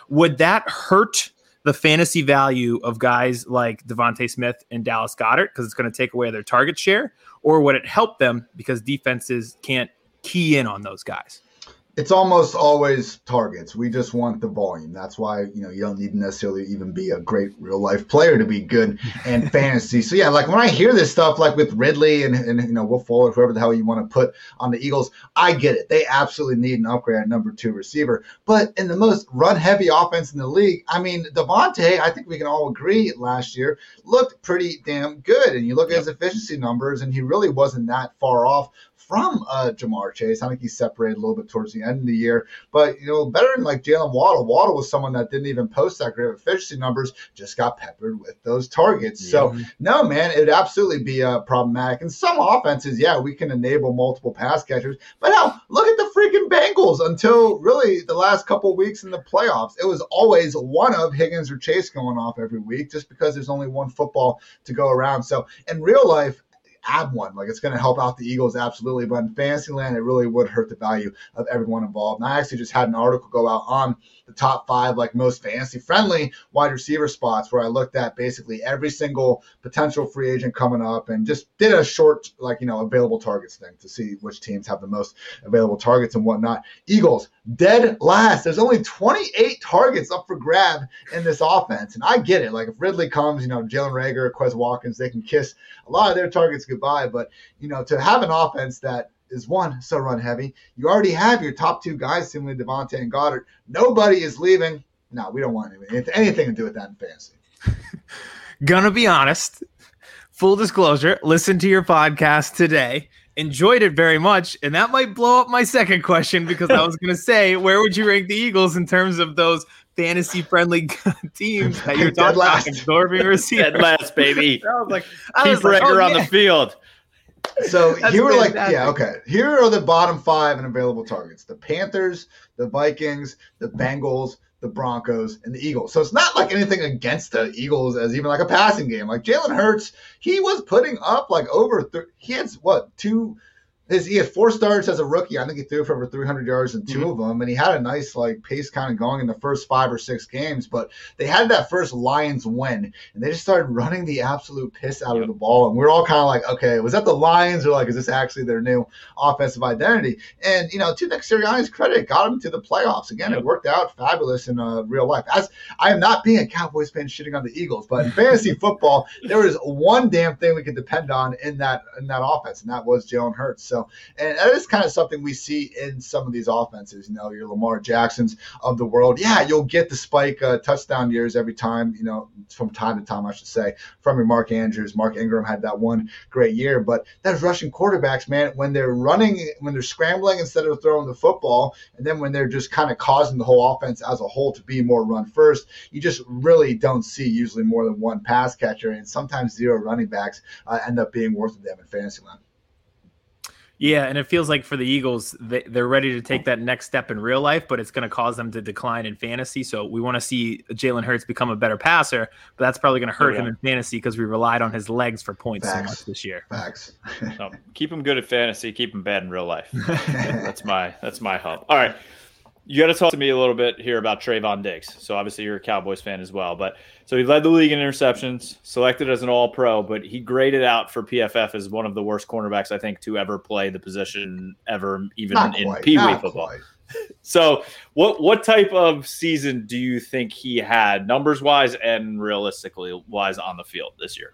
Would that hurt the fantasy value of guys like DeVonta Smith and Dallas Goedert because it's going to take away their target share, or would it help them because defenses can't key in on those guys? It's almost always targets. We just want the volume. That's why you know you don't need to necessarily even be a great real life player to be good in fantasy. So yeah, like when I hear this stuff, like with Ridley and, and you know Will Fuller, whoever the hell you want to put on the Eagles, I get it. They absolutely need an upgrade at number two receiver. But in the most run heavy offense in the league, I mean DeVonta, I think we can all agree last year looked pretty damn good. And you look at his efficiency numbers, and he really wasn't that far off from uh, Ja'Marr Chase. I think he separated a little bit towards the end of the year, but you know, better than like Jaylen Waddle. Waddle was someone that didn't even post that great efficiency numbers, just got peppered with those targets. Yeah. So no, man, it would absolutely be uh, problematic. And some offenses, yeah, we can enable multiple pass catchers, but now look at the freaking Bengals. Until really the last couple weeks in the playoffs, it was always one of Higgins or Chase going off every week, just because there's only one football to go around. So in real life, add one. Like it's going to help out the Eagles absolutely, but in Fantasyland, it really would hurt the value of everyone involved. And I actually just had an article go out on the top five like most fantasy friendly wide receiver spots where I looked at basically every single potential free agent coming up and just did a short like you know available targets thing to see which teams have the most available targets and whatnot. Eagles dead last. There's only 28 targets up for grab in this offense, and I get it. Like if Ridley comes, you know Jalen Reagor, Quez Watkins, they can kiss a lot of their targets goodbye. But you know to have an offense that is one so run heavy. You already have your top two guys, similarly DeVonta and Goedert. Nobody is leaving. No, we don't want anything, anything to do with that in fantasy. Gonna be honest. Full disclosure, listen to your podcast today. Enjoyed it very much. And that might blow up my second question because I was going to say, where would you rank the Eagles in terms of those fantasy friendly teams that you're talking about absorbing receivers? Dead last, baby. I was like, I Keep was like, oh, on yeah. the field. So here are like, yeah, okay. Here are the bottom five and available targets: the Panthers, the Vikings, the Bengals, the Broncos, and the Eagles. So it's not like anything against the Eagles as even like a passing game. Like Jalen Hurts, he was putting up like over. Th- he had what two his, he had four starts as a rookie. I think he threw for over 300 yards in 2 mm-hmm. of them, and he had a nice like pace kind of going in the first five or six games. But they had that first Lions win, and they just started running the absolute piss out yep. of the ball, and we are all kind of like, okay, was that the Lions or like is this actually their new offensive identity? And you know, to Nick Sirianni's credit, got him to the playoffs again. Yep. It worked out fabulous in uh, real life. As I am not being a Cowboys fan shitting on the Eagles, but in fantasy football, there was one damn thing we could depend on in that in that offense, and that was Jalen Hurts. So so, and that is kind of something we see in some of these offenses. You know, your Lamar Jacksons of the world. Yeah, you'll get the spike uh, touchdown years every time. You know, from time to time, I should say, from your Mark Andrews. Mark Ingram had that one great year, but those rushing quarterbacks, man, when they're running, when they're scrambling instead of throwing the football, and then when they're just kind of causing the whole offense as a whole to be more run first, you just really don't see usually more than one pass catcher, and sometimes zero running backs uh, end up being worth them in fantasy land. Yeah, and it feels like for the Eagles, they, they're ready to take oh. that next step in real life, but it's going to cause them to decline in fantasy. So we want to see Jalen Hurts become a better passer, but that's probably going to hurt oh, yeah. him in fantasy because we relied on his legs for points Facts. so much this year. Facts. so, keep him good at fantasy, keep him bad in real life. that's my that's my hope. All right you got to talk to me a little bit here about Trevon Diggs. So obviously you're a Cowboys fan as well, but so he led the league in interceptions, selected as an All Pro, but he graded out for PFF as one of the worst cornerbacks I think to ever play the position ever, even not in Pee Wee football. Quite. So what what type of season do you think he had, numbers wise and realistically wise, on the field this year?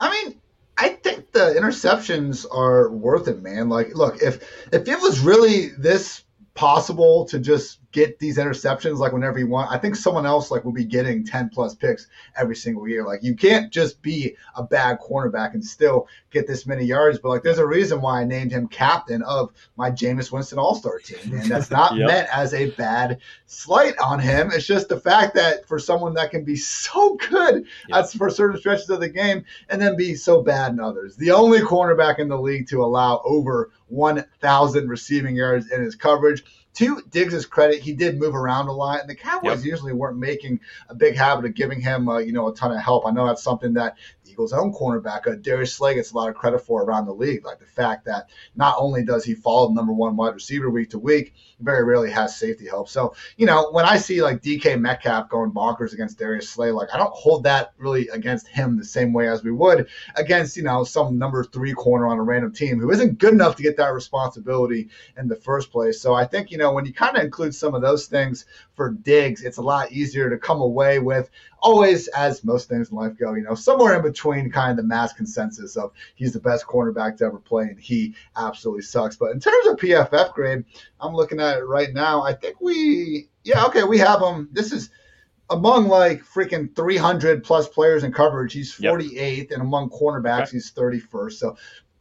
I mean, I think the interceptions are worth it, man. Like, look, if if it was really this possible to just get these interceptions like whenever you want. I think someone else like will be getting 10 plus picks every single year. Like you can't just be a bad cornerback and still get this many yards. But like there's a reason why I named him captain of my Jameis Winston All Star team. And that's not yep. meant as a bad slight on him. It's just the fact that for someone that can be so good yep. for certain stretches of the game and then be so bad in others. The only cornerback in the league to allow over 1,000 receiving yards in his coverage to Diggs' credit, he did move around a lot, and the Cowboys yep. usually weren't making a big habit of giving him, uh, you know, a ton of help. I know that's something that Eagles' own cornerback, uh, Darius Slay, gets a lot of credit for around the league. Like the fact that not only does he follow the number one wide receiver week to week, very rarely has safety help. So, you know, when I see like DK Metcalf going bonkers against Darius Slay, like I don't hold that really against him the same way as we would against, you know, some number three corner on a random team who isn't good enough to get that responsibility in the first place. So I think, you know, when you kind of include some of those things for Diggs, it's a lot easier to come away with always, as most things in life go, you know, somewhere in between kind of the mass consensus of he's the best cornerback to ever play and he absolutely sucks. But in terms of PFF grade, I'm looking at it right now. I think we, yeah, okay, we have him. This is among like freaking 300 plus players in coverage. He's 48th, yep. and among cornerbacks, okay. he's 31st. So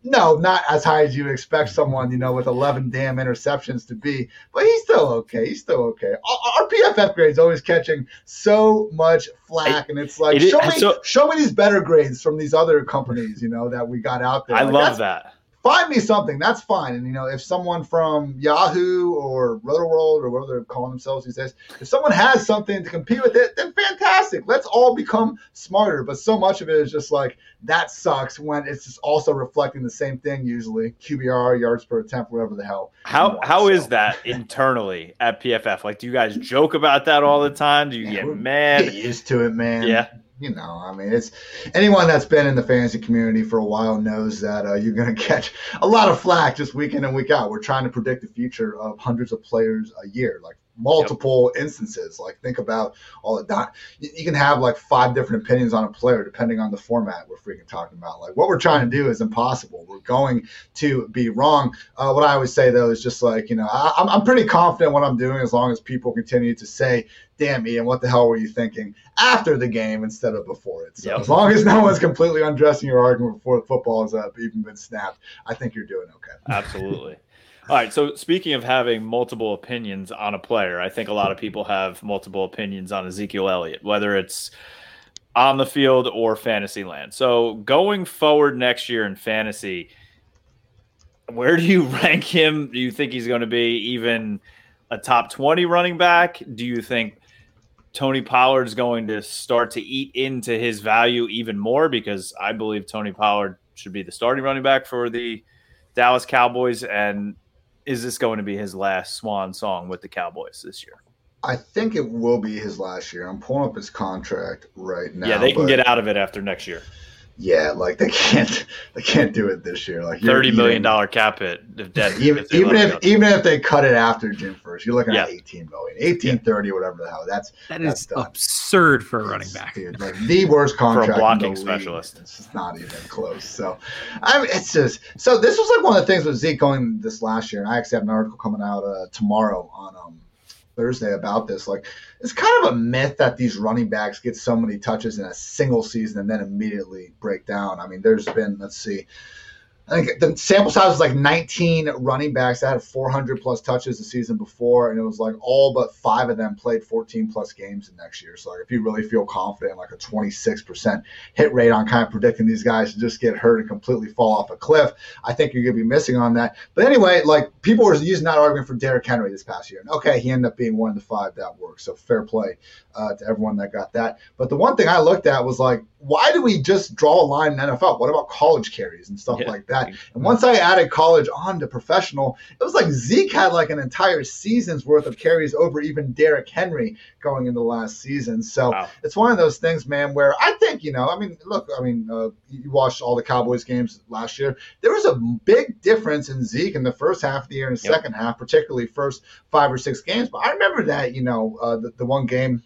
no, not as high as you expect someone, you know, with 11 damn interceptions to be, but he's still okay. He's still okay. Our, PFF grades always catching so much flack, and it's like, it show, is, me, so, show me these better grades from these other companies, you know, that we got out there. I like, love that find me something. That's fine. And you know, if someone from Yahoo or Rotoworld or whatever they're calling themselves these days, if someone has something to compete with it, then fantastic. Let's all become smarter. But so much of it is just like that sucks when it's just also reflecting the same thing usually QBR, yards per attempt, whatever the hell. How want, how so. is that internally at PFF? Like, do you guys joke about that all the time? Do you yeah, get mad? Get used to it, man. Yeah you know, I mean, it's anyone that's been in the fantasy community for a while knows that uh, you're going to catch a lot of flack just week in and week out. We're trying to predict the future of hundreds of players a year. Like multiple yep. instances. Like think about all the dot. You can have like five different opinions on a player depending on the format we're freaking talking about. Like what we're trying to do is impossible. We're going to be wrong. Uh, what I always say though is just like you know I, I'm pretty confident what I'm doing as long as people continue to say. Damn Ian, what the hell were you thinking after the game instead of before it? So yep. as long as no one's completely undressing your argument before the football has uh, even been snapped, I think you're doing okay. Absolutely. All right. So speaking of having multiple opinions on a player, I think a lot of people have multiple opinions on Ezekiel Elliott, whether it's on the field or fantasy land. So going forward next year in fantasy, where do you rank him? Do you think he's going to be even a top 20 running back? Do you think Tony Pollard's going to start to eat into his value even more? Because I believe Tony Pollard should be the starting running back for the Dallas Cowboys. And is this going to be his last swan song with the Cowboys this year? I think it will be his last year. I'm pulling up his contract right now. Yeah, they can get out of it after next year yeah, like they can't they can't do it this year. Like thirty million dollar cap hit if dead. Even if even if, even if they cut it after June first, you're looking yeah. at 18 million, 18, yeah. 30, whatever the hell. That's that that's is done. absurd for a running back. Dude, like the worst contract for a blocking specialist. It's not even close. So I mean, it's just so this was like one of the things with Zeke going this last year, and I actually have an article coming out uh, tomorrow on um Thursday about this. Like, it's kind of a myth that these running backs get so many touches in a single season and then immediately break down. I mean, there's been, let's see, I think the sample size was like 19 running backs that had 400 plus touches the season before, and it was like all but five of them played 14 plus games the next year. So like if you really feel confident, like a 26% hit rate on kind of predicting these guys to just get hurt and completely fall off a cliff, I think you're gonna be missing on that. But anyway, like people were using that argument for Derrick Henry this past year, and okay, he ended up being one of the five that worked. So fair play uh, to everyone that got that. But the one thing I looked at was like, why do we just draw a line in the NFL? What about college carries and stuff Yeah. like that? And once I added college on to professional, it was like Zeke had like an entire season's worth of carries over even Derrick Henry going into last season. So Wow. it's one of those things, man, where I think, you know, I mean, look, I mean, uh, you watched all the Cowboys games last year. There was a big difference in Zeke in the first half of the year and the Yep. second half, particularly first five or six games. But I remember that, you know, uh, the, the one game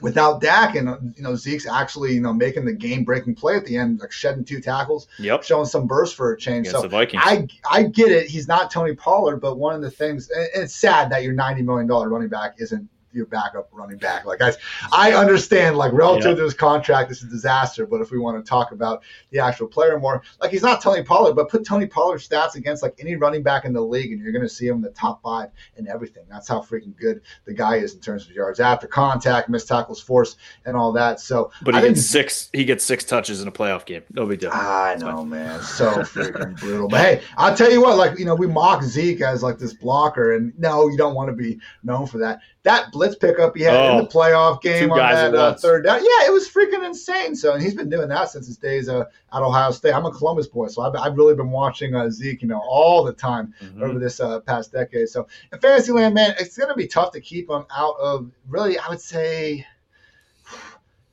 without Dak and, you know, Zeke's actually, you know, making the game breaking play at the end, like shedding two tackles, Yep. showing some burst for a change. Against so the Vikings. I I get it. He's not Tony Pollard, but one of the things, and it's sad that your ninety million dollar running back isn't your backup running back. Like I, I understand, like relative Yeah. to his contract, this is a disaster. But if we want to talk about the actual player more, like he's not Tony Pollard, but put Tony Pollard's stats against like any running back in the league, and you're going to see him in the top five and everything. That's how freaking good the guy is in terms of yards after contact, missed tackles force, and all that. So, but he I think gets six. He gets six touches in a playoff game. No big deal. I know, man. So freaking brutal. But hey, I'll tell you what, like, you know, we mock Zeke as like this blocker, and no, you don't want to be known for that. That blitz pickup he had in Oh, the playoff game on that uh, third down. Yeah, it was freaking insane. So, and he's been doing that since his days uh, at Ohio State. I'm a Columbus boy, so I've, I've really been watching uh, Zeke, you know, all the time Mhm. over this uh, past decade. So in Fantasyland, man, it's going to be tough to keep him out of really, I would say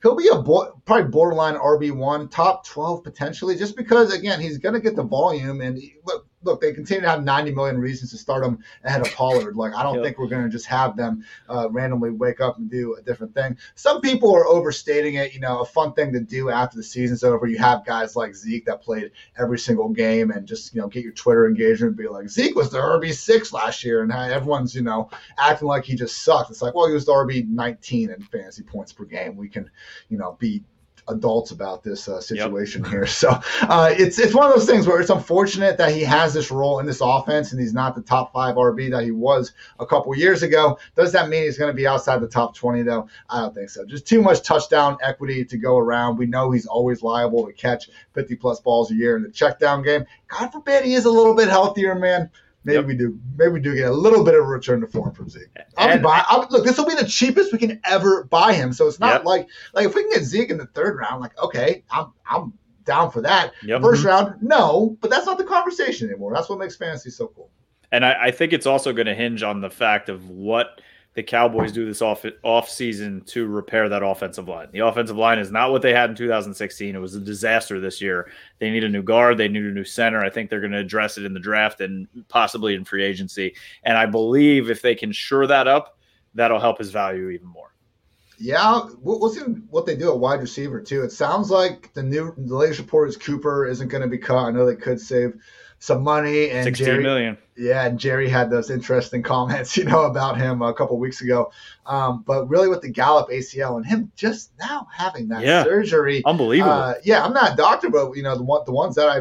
he'll be a bo- probably borderline RB one, top twelve potentially, just because again he's going to get the volume and he- look. Look, they continue to have 90 million reasons to start him ahead of Pollard. Like, I don't Yep. think we're going to just have them uh, randomly wake up and do a different thing. Some people are overstating it. You know, a fun thing to do after the season's over. You have guys like Zeke that played every single game and just you know get your Twitter engagement. Be like Zeke was the RB six last year, and everyone's you know acting like he just sucked. It's like, well, he was the RB nineteen in fantasy points per game. We can you know be adults about this uh, situation here. So uh, it's it's one of those things where it's unfortunate that he has this role in this offense and he's not the top five RB that he was a couple years ago. Does that mean he's going to be outside the top 20 though? I don't think so. Just too much touchdown equity to go around. We know he's always liable to catch 50 plus balls a year in the check down game. God forbid he is a little bit healthier, man. Maybe Yep. we do. Maybe we do get a little bit of a return to form from Zeke. I'll be And- buy, I'll, look, this will be the cheapest we can ever buy him. So it's not Yep. like like if we can get Zeke in the third round, like okay, I'm I'm down for that. Yep. First mm-hmm. round, no, but that's not the conversation anymore. That's what makes fantasy so cool. And I, I think it's also going to hinge on the fact of what the Cowboys do this off off season to repair that offensive line. The offensive line is not what they had in 2016. It was a disaster this year. They need a new guard. They need a new center. I think they're going to address it in the draft and possibly in free agency. And I believe if they can shore that up, that'll help his value even more. Yeah, we'll, we'll see what they do at wide receiver too. It sounds like the new the latest report is Cooper isn't going to be cut. I know they could save some money and Sixteen Jerry, million. Yeah, and Jerry had those interesting comments, you know, about him a couple weeks ago. Um, but really, with the Gallup ACL and him just now having that Yeah. surgery, Unbelievable. uh, yeah, I'm not a doctor, but you know, the one the ones that I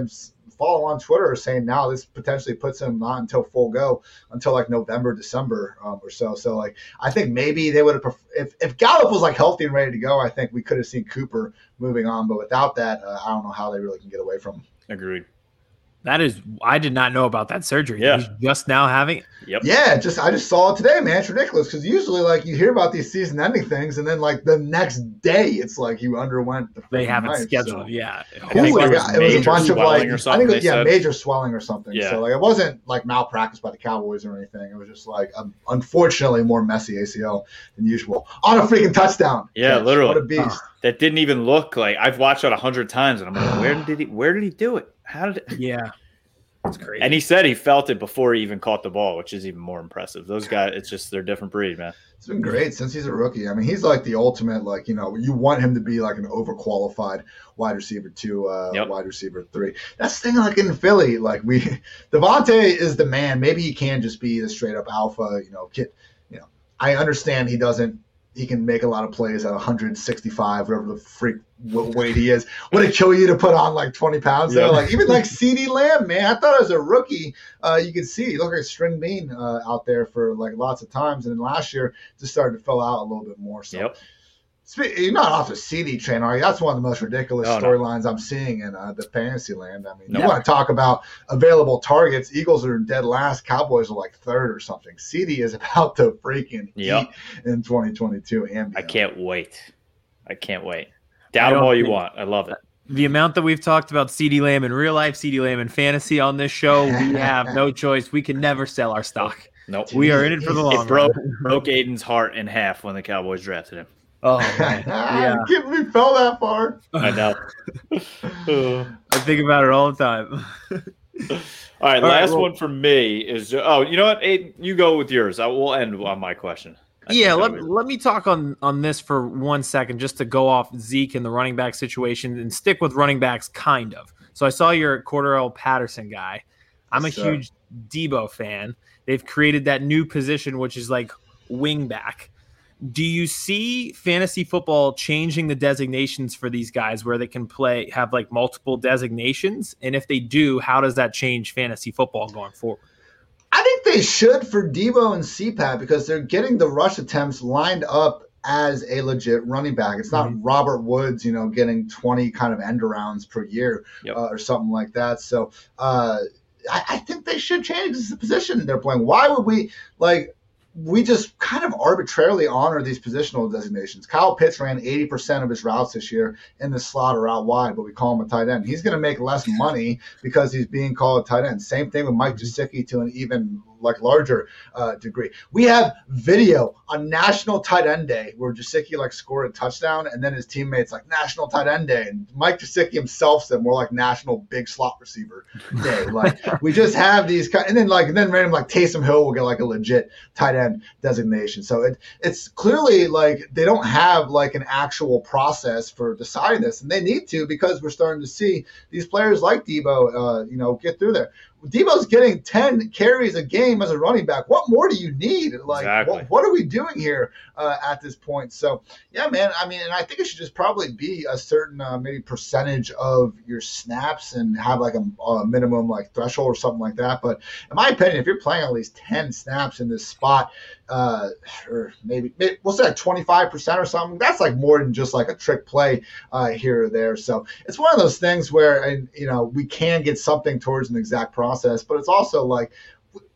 follow on Twitter are saying now this potentially puts him not until full go until like November, December um, or so. So like, I think maybe they would have pref- if if Gallup was like healthy and ready to go, I think we could have seen Cooper moving on. But without that, uh, I don't know how they really can get away from him. Agreed. That is, I did not know about that surgery. Yeah. He's just now having it. Yep. Yeah, just I just saw it today, man. It's ridiculous because usually like you hear about these season-ending things, and then like the next day it's like you underwent. The They have it knife, scheduled. so. Yeah. I Ooh, it was was, it was a bunch of like swelling or I think it, they yeah, said. major swelling or something. Yeah. So like it wasn't like malpractice by the Cowboys or anything. It was just like um, unfortunately more messy ACL than usual on a freaking touchdown. Yeah, catch. literally. What a beast. That didn't even look like I've watched it a hundred times, and I'm like, where did he? Where did he do it? How did? It? Yeah. It's crazy. And he said he felt it before he even caught the ball, which is even more impressive. Those guys, it's just they're different breed, man. It's been great since he's a rookie. I mean, he's like the ultimate, like, you know, you want him to be like an overqualified wide receiver two, uh, Yep. wide receiver three. That's the thing, like in Philly, like we, DeVonta is the man. Maybe he can just be the straight up alpha, you know, kid. You know, I understand he doesn't, he can make a lot of plays at 165, whatever the freak weight he is. Would it kill you to put on like 20 pounds yeah. Like even like CeeDee Lamb, man. I thought as a rookie, uh, you could see he looked like a string bean uh, out there for like lots of times, and then last year just started to fill out a little bit more. So. Yep. You're not off the CeeDee train, are you? That's one of the most ridiculous oh, storylines no. I'm seeing in uh, the fantasy land. I mean, no. you want to talk about available targets? Eagles are dead last. Cowboys are like third or something. CeeDee is about to freaking yep. eat in 2022 and. I can't wait. I can't wait. Doubt them all you want. I love it. The amount that we've talked about CeeDee Lamb in real life, CeeDee Lamb in fantasy on this show, we have no choice. We can never sell our stock. Nope. We are in it for the long it broke, broke Aiden's heart in half when the Cowboys drafted him. Oh, man. yeah. I can't believe fell that far. I know. I think about it all the time. all right, all last right, well, one for me is oh, you know what? Aiden, you go with yours. I will end on my question. I yeah, let, let me talk on on this for one second, just to go off Zeke and the running back situation and stick with running backs, kind of. So I saw your Cordarrelle Patterson guy. I'm a huge Deebo fan. They've created that new position, which is like wing back. Do you see fantasy football changing the designations for these guys where they can play have like multiple designations? And if they do, how does that change fantasy football going forward? I think they should for Deebo and CPAT because they're getting the rush attempts lined up as a legit running back. It's not mm-hmm. Robert Woods, you know, getting 20 kind of end arounds per year yep. uh, or something like that. So uh, I, I, think they should change the position they're playing. Why would we like? We just kind of arbitrarily honor these positional designations. Kyle Pitts ran 80% of his routes this year in the slot or out wide, but we call him a tight end. He's going to make less money because he's being called a tight end. Same thing with Mike Gesicki to an even like larger uh, degree. We have video on National Tight End Day where Gesicki like scored a touchdown, and then his teammates like National Tight End Day, and Mike Gesicki himself said more like National Big Slot Receiver Day. like we just have these, kind, and then like and then random like Taysom Hill will get like a legit tight end designation. So it it's clearly like they don't have like an actual process for deciding this, and they need to because we're starting to see these players like Deebo, uh, you know, get through there. Deebo's getting 10 carries a game as a running back. What more do you need? Like, exactly. what, what, are we doing here uh, at this point? So, yeah, man. I mean, and I think it should just probably be a certain uh, maybe percentage of your snaps and have like a, a, minimum like threshold or something like that. But in my opinion, if you're playing at least 10 snaps in this spot, uh, or maybe, maybe we'll say like 25% or something, that's like more than just like a trick play uh, here or there. So it's one of those things where, and you know, we can get something towards an exact process, but it's also like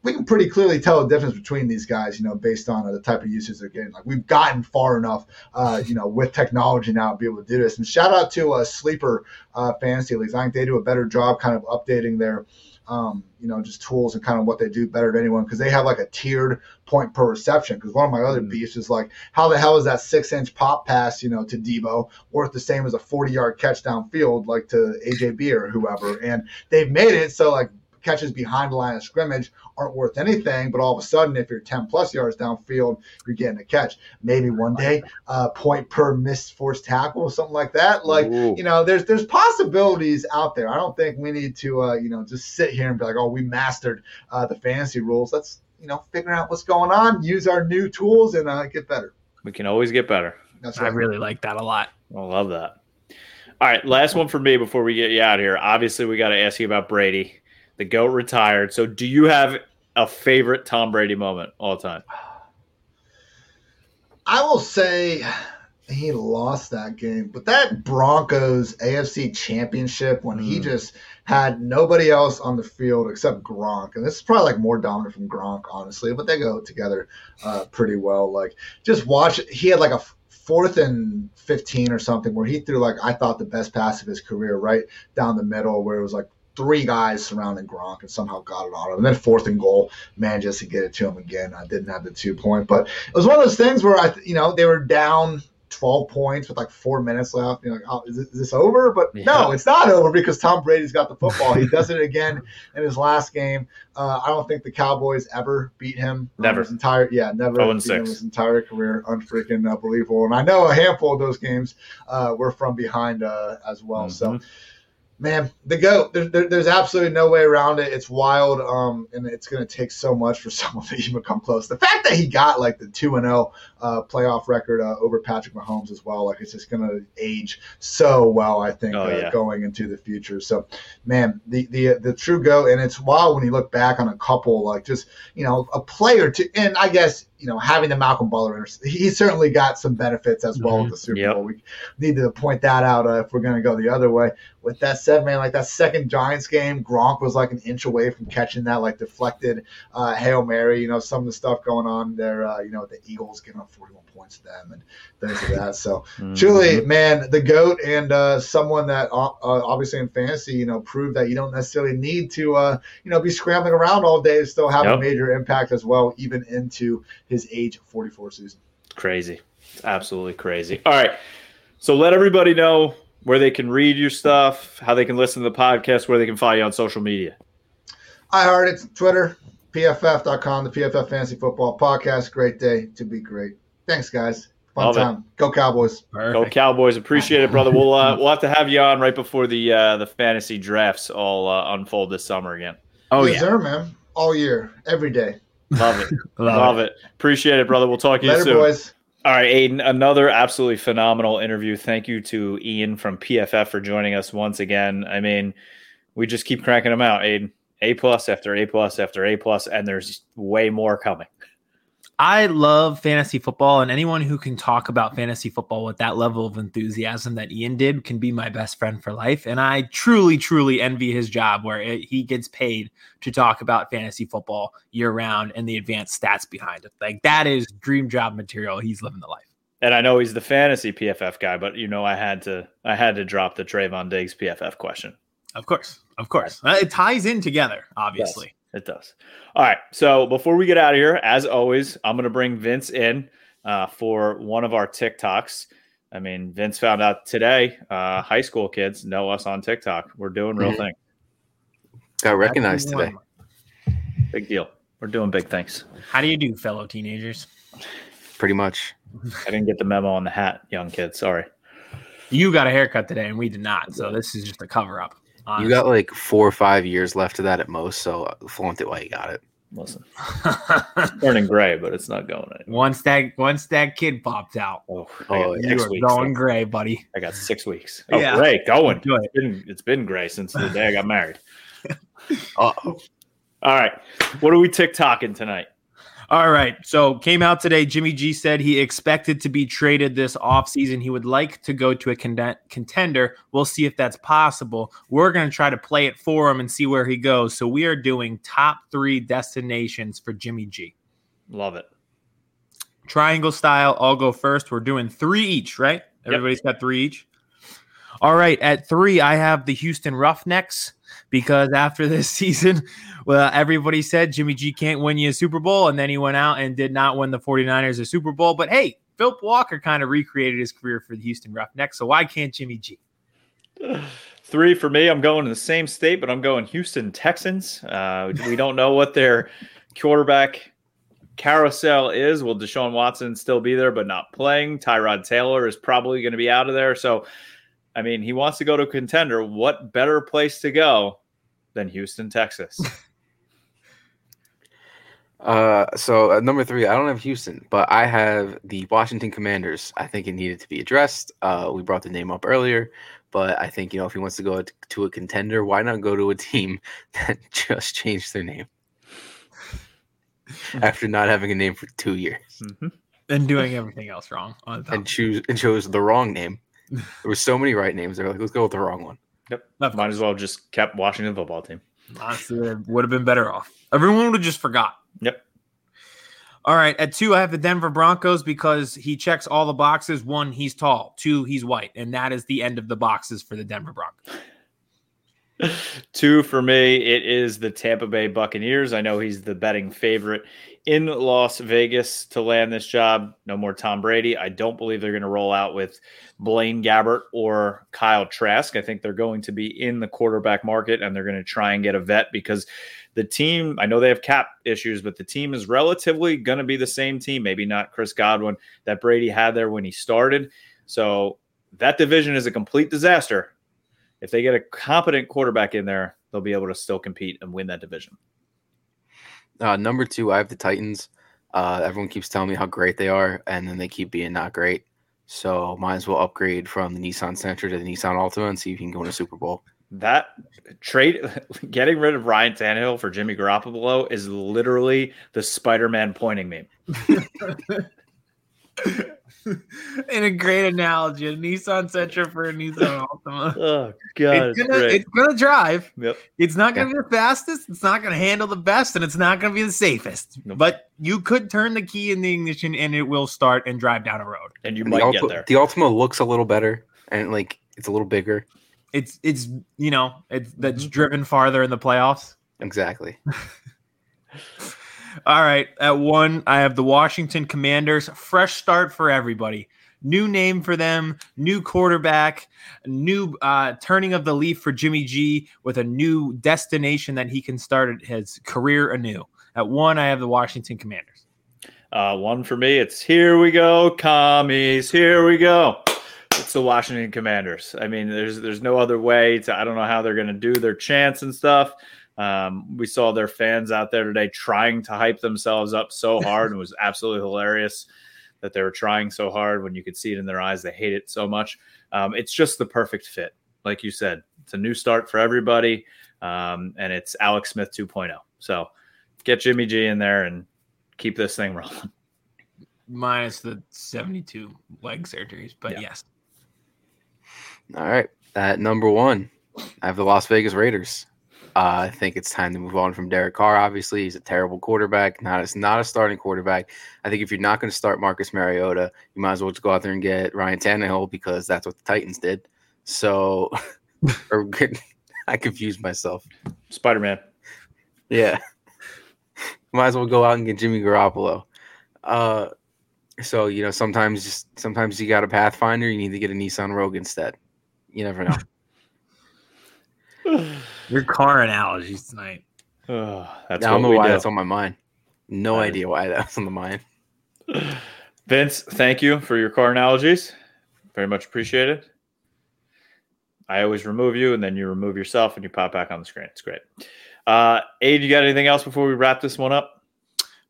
we can pretty clearly tell the difference between these guys, you know, based on uh, the type of usage they're getting. Like we've gotten far enough, uh, you know, with technology now to be able to do this. And shout out to uh, Sleeper uh, Fantasy Leagues. I think they do a better job kind of updating their, um, you know, just tools and kind of what they do better than anyone because they have like a tiered point per reception. Because one of my other mm. beefs is like, how the hell is that six inch pop pass, you know, to Deebo worth the same as a 40 yard catch downfield, like to AJB or whoever? And they've made it so like catches behind the line of scrimmage aren't worth anything, but all of a sudden, if you're 10 plus yards downfield, you're getting a catch. Maybe one day, uh, point per missed forced tackle or something like that. Like, Ooh. you know, there's there's possibilities out there. I don't think we need to, uh, you know, just sit here and be like, oh, we mastered uh, the fantasy rules. Let's, you know, figure out what's going on, use our new tools, and uh, get better. We can always get better. That's right. I really like that a lot. I love that. All right, last one for me before we get you out of here. Obviously, we got to ask you about Brady. The GOAT retired. So do you have a favorite Tom Brady moment all time? I will say he lost that game, but that Broncos AFC championship when mm. he just had nobody else on the field except Gronk, and this is probably like more dominant from Gronk, honestly, but they go together uh, pretty well. Like just watch, he had like a fourth and 15 or something where he threw like I thought the best pass of his career right down the middle where it was like three guys surrounding Gronk and somehow got it on him. And then fourth and goal, managed to get it to him again. I didn't have the two point, but it was one of those things where I, you know, they were down 12 points with like four minutes left. You're like, oh, is, this, is this over? But yeah. no, it's not over because Tom Brady's got the football. He does it again in his last game. Uh, I don't think the Cowboys ever beat him. Never. His entire, yeah, never beat him his entire career. Unfreaking unbelievable. And I know a handful of those games uh, were from behind uh, as well. Mm-hmm. So man, the goat. There, there, there's absolutely no way around it. It's wild, um, and it's going to take so much for someone to even come close. The fact that he got like the two and zero uh, playoff record uh, over Patrick Mahomes as well, like it's just going to age so well. I think Oh, uh, yeah. going into the future. So, man, the the the true goat, and it's wild when you look back on a couple like just you know a player to, and I guess you know having the Malcolm Butler, inter- he certainly got some benefits as well Mhm. with the Super Yep. Bowl. We need to point that out uh, if we're going to go the other way with that said, man, like that second Giants game, Gronk was like an inch away from catching that like deflected uh, hail mary. You know, some of the stuff going on there. Uh, you know, the Eagles getting up 41 points to them and things like that. So Mm-hmm. truly, man, the goat and uh, someone that uh, uh, obviously in fantasy, you know, proved that you don't necessarily need to, uh, you know, be scrambling around all day to still have Yep. a major impact as well, even into his age 44 season. crazy. It's absolutely crazy. All right. So let everybody know where they can read your stuff, how they can listen to the podcast, where they can follow you on social media. I heard it. Twitter, pff.com, the PFF Fantasy Football Podcast. Great day to be great. Thanks, guys. Fun Love it. time. Go Cowboys. Go Cowboys! Appreciate it, brother. We'll uh, we'll have to have you on right before the uh, the fantasy drafts all uh, unfold this summer again. Oh yes, yeah, sir, man. All year, every day. Love it, Love love it. Appreciate it, brother. We'll talk to you Later, soon. boys. All right, Aiden, another absolutely phenomenal interview. Thank you to Ian from PFF for joining us once again. I mean, we just keep cranking them out, Aiden. A plus after A plus after A plus, and there's way more coming. I love fantasy football, and anyone who can talk about fantasy football with that level of enthusiasm that Ian did can be my best friend for life. And I truly, truly envy his job where it, he gets paid to talk about fantasy football year round and the advanced stats behind it. Like that is dream job material. He's living the life. And I know he's the fantasy PFF guy, but you know I had to I had to drop the Trevon Diggs PFF question. Of course, of course, Uh, it ties in together. Obviously, It does. All right. So before we get out of here, as always, I'm going to bring Vince in uh, for one of our TikToks. I mean, Vince found out today. Uh, high school kids know us on TikTok. We're doing real Mhm. thing. Got recognized today. Big deal. We're doing big things. How do you do, fellow teenagers? Pretty much. I didn't get the memo on the hat, young kid. Sorry. You got a haircut today, and we did not. So this is just a cover up. You got like four or five years left of that at most, so flaunt it while you got it. Listen, it's turning gray, but it's not going anywhere. once that once that kid popped out, Oh, Oh, you are weeks. going left. gray, buddy. I got six weeks. Oh, Yeah. gray, going. It. It's been, it's been gray since the day I got married. Uh All right. What are we TikToking tonight? All right. So came out today. Jimmy G said he expected to be traded this offseason. He would like to go to a contender. We'll see if that's possible. We're going to try to play it for him and see where he goes. So we are doing top three destinations for Jimmy G. Love it. Triangle style. I'll go first. We're doing three each, right? Everybody's got three each. All right. At three, I have the Houston Roughnecks because after this season, well, everybody said Jimmy G can't win you a Super Bowl. And then he went out and did not win the 49ers a Super Bowl. But hey, Phillip Walker kind of recreated his career for the Houston Roughnecks. So why can't Jimmy G? Three for me. I'm going to the same state, but I'm going Houston Texans. Uh, we don't know what their quarterback carousel is. Will Deshaun Watson still be there, but not playing? Tyrod Taylor is probably going to be out of there. So, I mean, he wants to go to a contender. What better place to go than Houston, Texas? Uh, so at number three, I don't have Houston, but I have the Washington Commanders. I think it needed to be addressed. Uh, we brought the name up earlier, but I think you know if he wants to go to a contender, why not go to a team that just changed their name after not having a name for two years Mhm. And doing everything else wrong on and choose and chose the wrong name? There were so many right names. They're like, let's go with the wrong one. Yep. Of Might as well just kept Washington football team. Honestly, it would have been better off. Everyone would have just forgot. Yep. All right. At two, I have the Denver Broncos because he checks all the boxes. One, he's tall. Two, he's white. And that is the end of the boxes for the Denver Broncos. Two for me, it is the Tampa Bay Buccaneers. I know he's the betting favorite in Las Vegas to land this job. No more Tom Brady. I don't believe they're going to roll out with Blaine Gabbert or Kyle Trask. I think they're going to be in the quarterback market and they're going to try and get a vet because the team, I know they have cap issues, but the team is relatively going to be the same team. Maybe not Chris Godwin that Brady had there when he started. So that division is a complete disaster if they get a competent quarterback in there, they'll be able to still compete and win that division. Uh, number two, I have the Titans. Uh, everyone keeps telling me how great they are, and then they keep being not great. So might as well upgrade from the Nissan Sentra to the Nissan Altima and see if you can go in a Super Bowl. That trade, getting rid of Ryan Tannehill for Jimmy Garoppolo is literally the Spider-Man pointing meme. In a great analogy, a Nissan Sentra for a Nissan Altima. Oh god, It's gonna, it's gonna drive. Yep. It's not gonna be the fastest. It's not gonna handle the best, and it's not gonna be the safest. Nope. But you could turn the key in the ignition, and it will start and drive down a road. And you And the, might get there. the Altima looks a little better, and like it's a little bigger. It's it's you know it's that's Mhm. driven farther in the playoffs. Exactly. All right, at one, I have the Washington Commanders. Fresh start for everybody. New name for them, new quarterback, new uh, turning of the leaf for Jimmy G with a new destination that he can start his career anew. At one, I have the Washington Commanders. Uh, one for me. It's here we go, commies. Here we go. It's the Washington Commanders. I mean, there's there's no other way to. I don't know how they're going to do their chants and stuff. Um, we saw their fans out there today trying to hype themselves up so hard, and it was absolutely hilarious that they were trying so hard when you could see it in their eyes. They hate it so much. Um, it's just the perfect fit, like you said. It's a new start for everybody, um, and it's Alex Smith 2.0. So get Jimmy G in there and keep this thing rolling. Minus the 72 leg surgeries, but Yeah. yes. All right. At number one, I have the Las Vegas Raiders. Uh, I think it's time to move on from Derek Carr. Obviously, he's a terrible quarterback. Not it's not a starting quarterback. I think if you're not going to start Marcus Mariota, you might as well just go out there and get Ryan Tannehill because that's what the Titans did. So, or I confused myself. Spider Man. Yeah. Might as well go out and get Jimmy Garoppolo. Uh, so you know, sometimes just sometimes you got a Pathfinder, you need to get a Nissan Rogue instead. You never know. Your car analogies tonight. Oh, that's I don't know why do. that's on my mind. No That is- idea why that's on the mind. Vince, thank you for your car analogies. Very much appreciated. I always remove you, and then you remove yourself, and you pop back on the screen. It's great. Uh, Aid, you got anything else before we wrap this one up?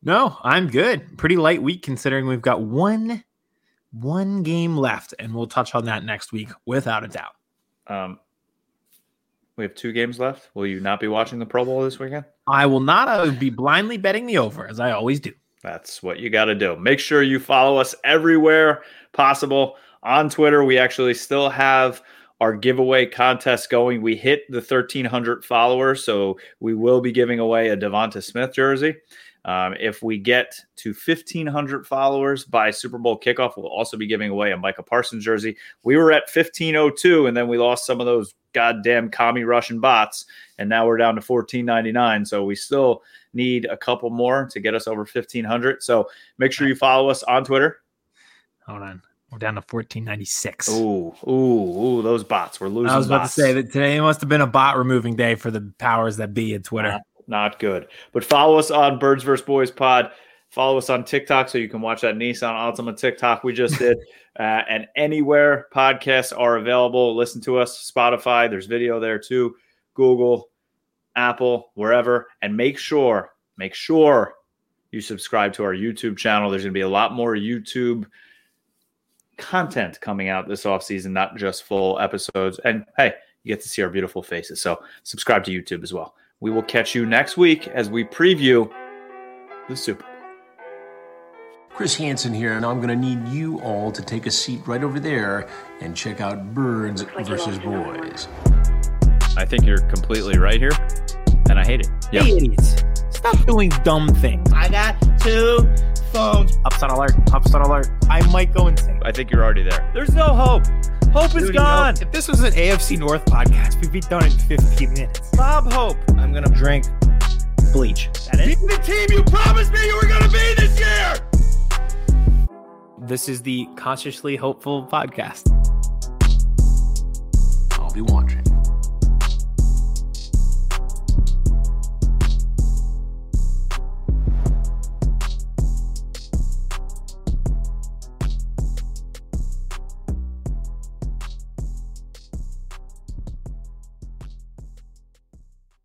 No, I'm good. Pretty light week considering we've got one one game left, and we'll touch on that next week without a doubt. Um, we have two games left. Will you not be watching the Pro Bowl this weekend? I will not I will be blindly betting the over as I always do. That's what you got to do. Make sure you follow us everywhere possible on Twitter. We actually still have our giveaway contest going. We hit the 1,300 followers, so we will be giving away a DeVonta Smith jersey. Um, if we get to 1,500 followers by Super Bowl kickoff, we'll also be giving away a Micah Parsons jersey. We were at 1,502, and then we lost some of those goddamn commie Russian bots, and now we're down to 14.99. So we still need a couple more to get us over 1,500. So make sure you follow us on Twitter. Hold on. We're down to 1496. Ooh, ooh, ooh, those bots. We're losing I was about bots. to say that today must have been a bot removing day for the powers that be at Twitter. Not, not good. But follow us on Birds vs. Boys Pod. Follow us on TikTok so you can watch that Nissan Altima TikTok we just did. uh, and anywhere podcasts are available, listen to us. Spotify, there's video there too. Google, Apple, wherever. And make sure, make sure you subscribe to our YouTube channel. There's going to be a lot more YouTube content coming out this off season, not just full episodes. And hey, you get to see our beautiful faces. So subscribe to YouTube as well. We will catch you next week as we preview the Super Bowl. Chris Hansen here, and I'm going to need you all to take a seat right over there and check out Birds versus Boys. I think you're completely right here, and I hate it. Yeah. Hey, idiots. Stop doing dumb things. I got two phones. Upset alert. Upset alert. I might go insane. I think you're already there. There's no hope. Hope is gone. you if this was an AFC North podcast, we'd be done in 15 minutes. Bob Hope. I'm going to drink bleach. That is. the team you promised me you were going to be this year. This is the Consciously Hopeful podcast. I'll be watching.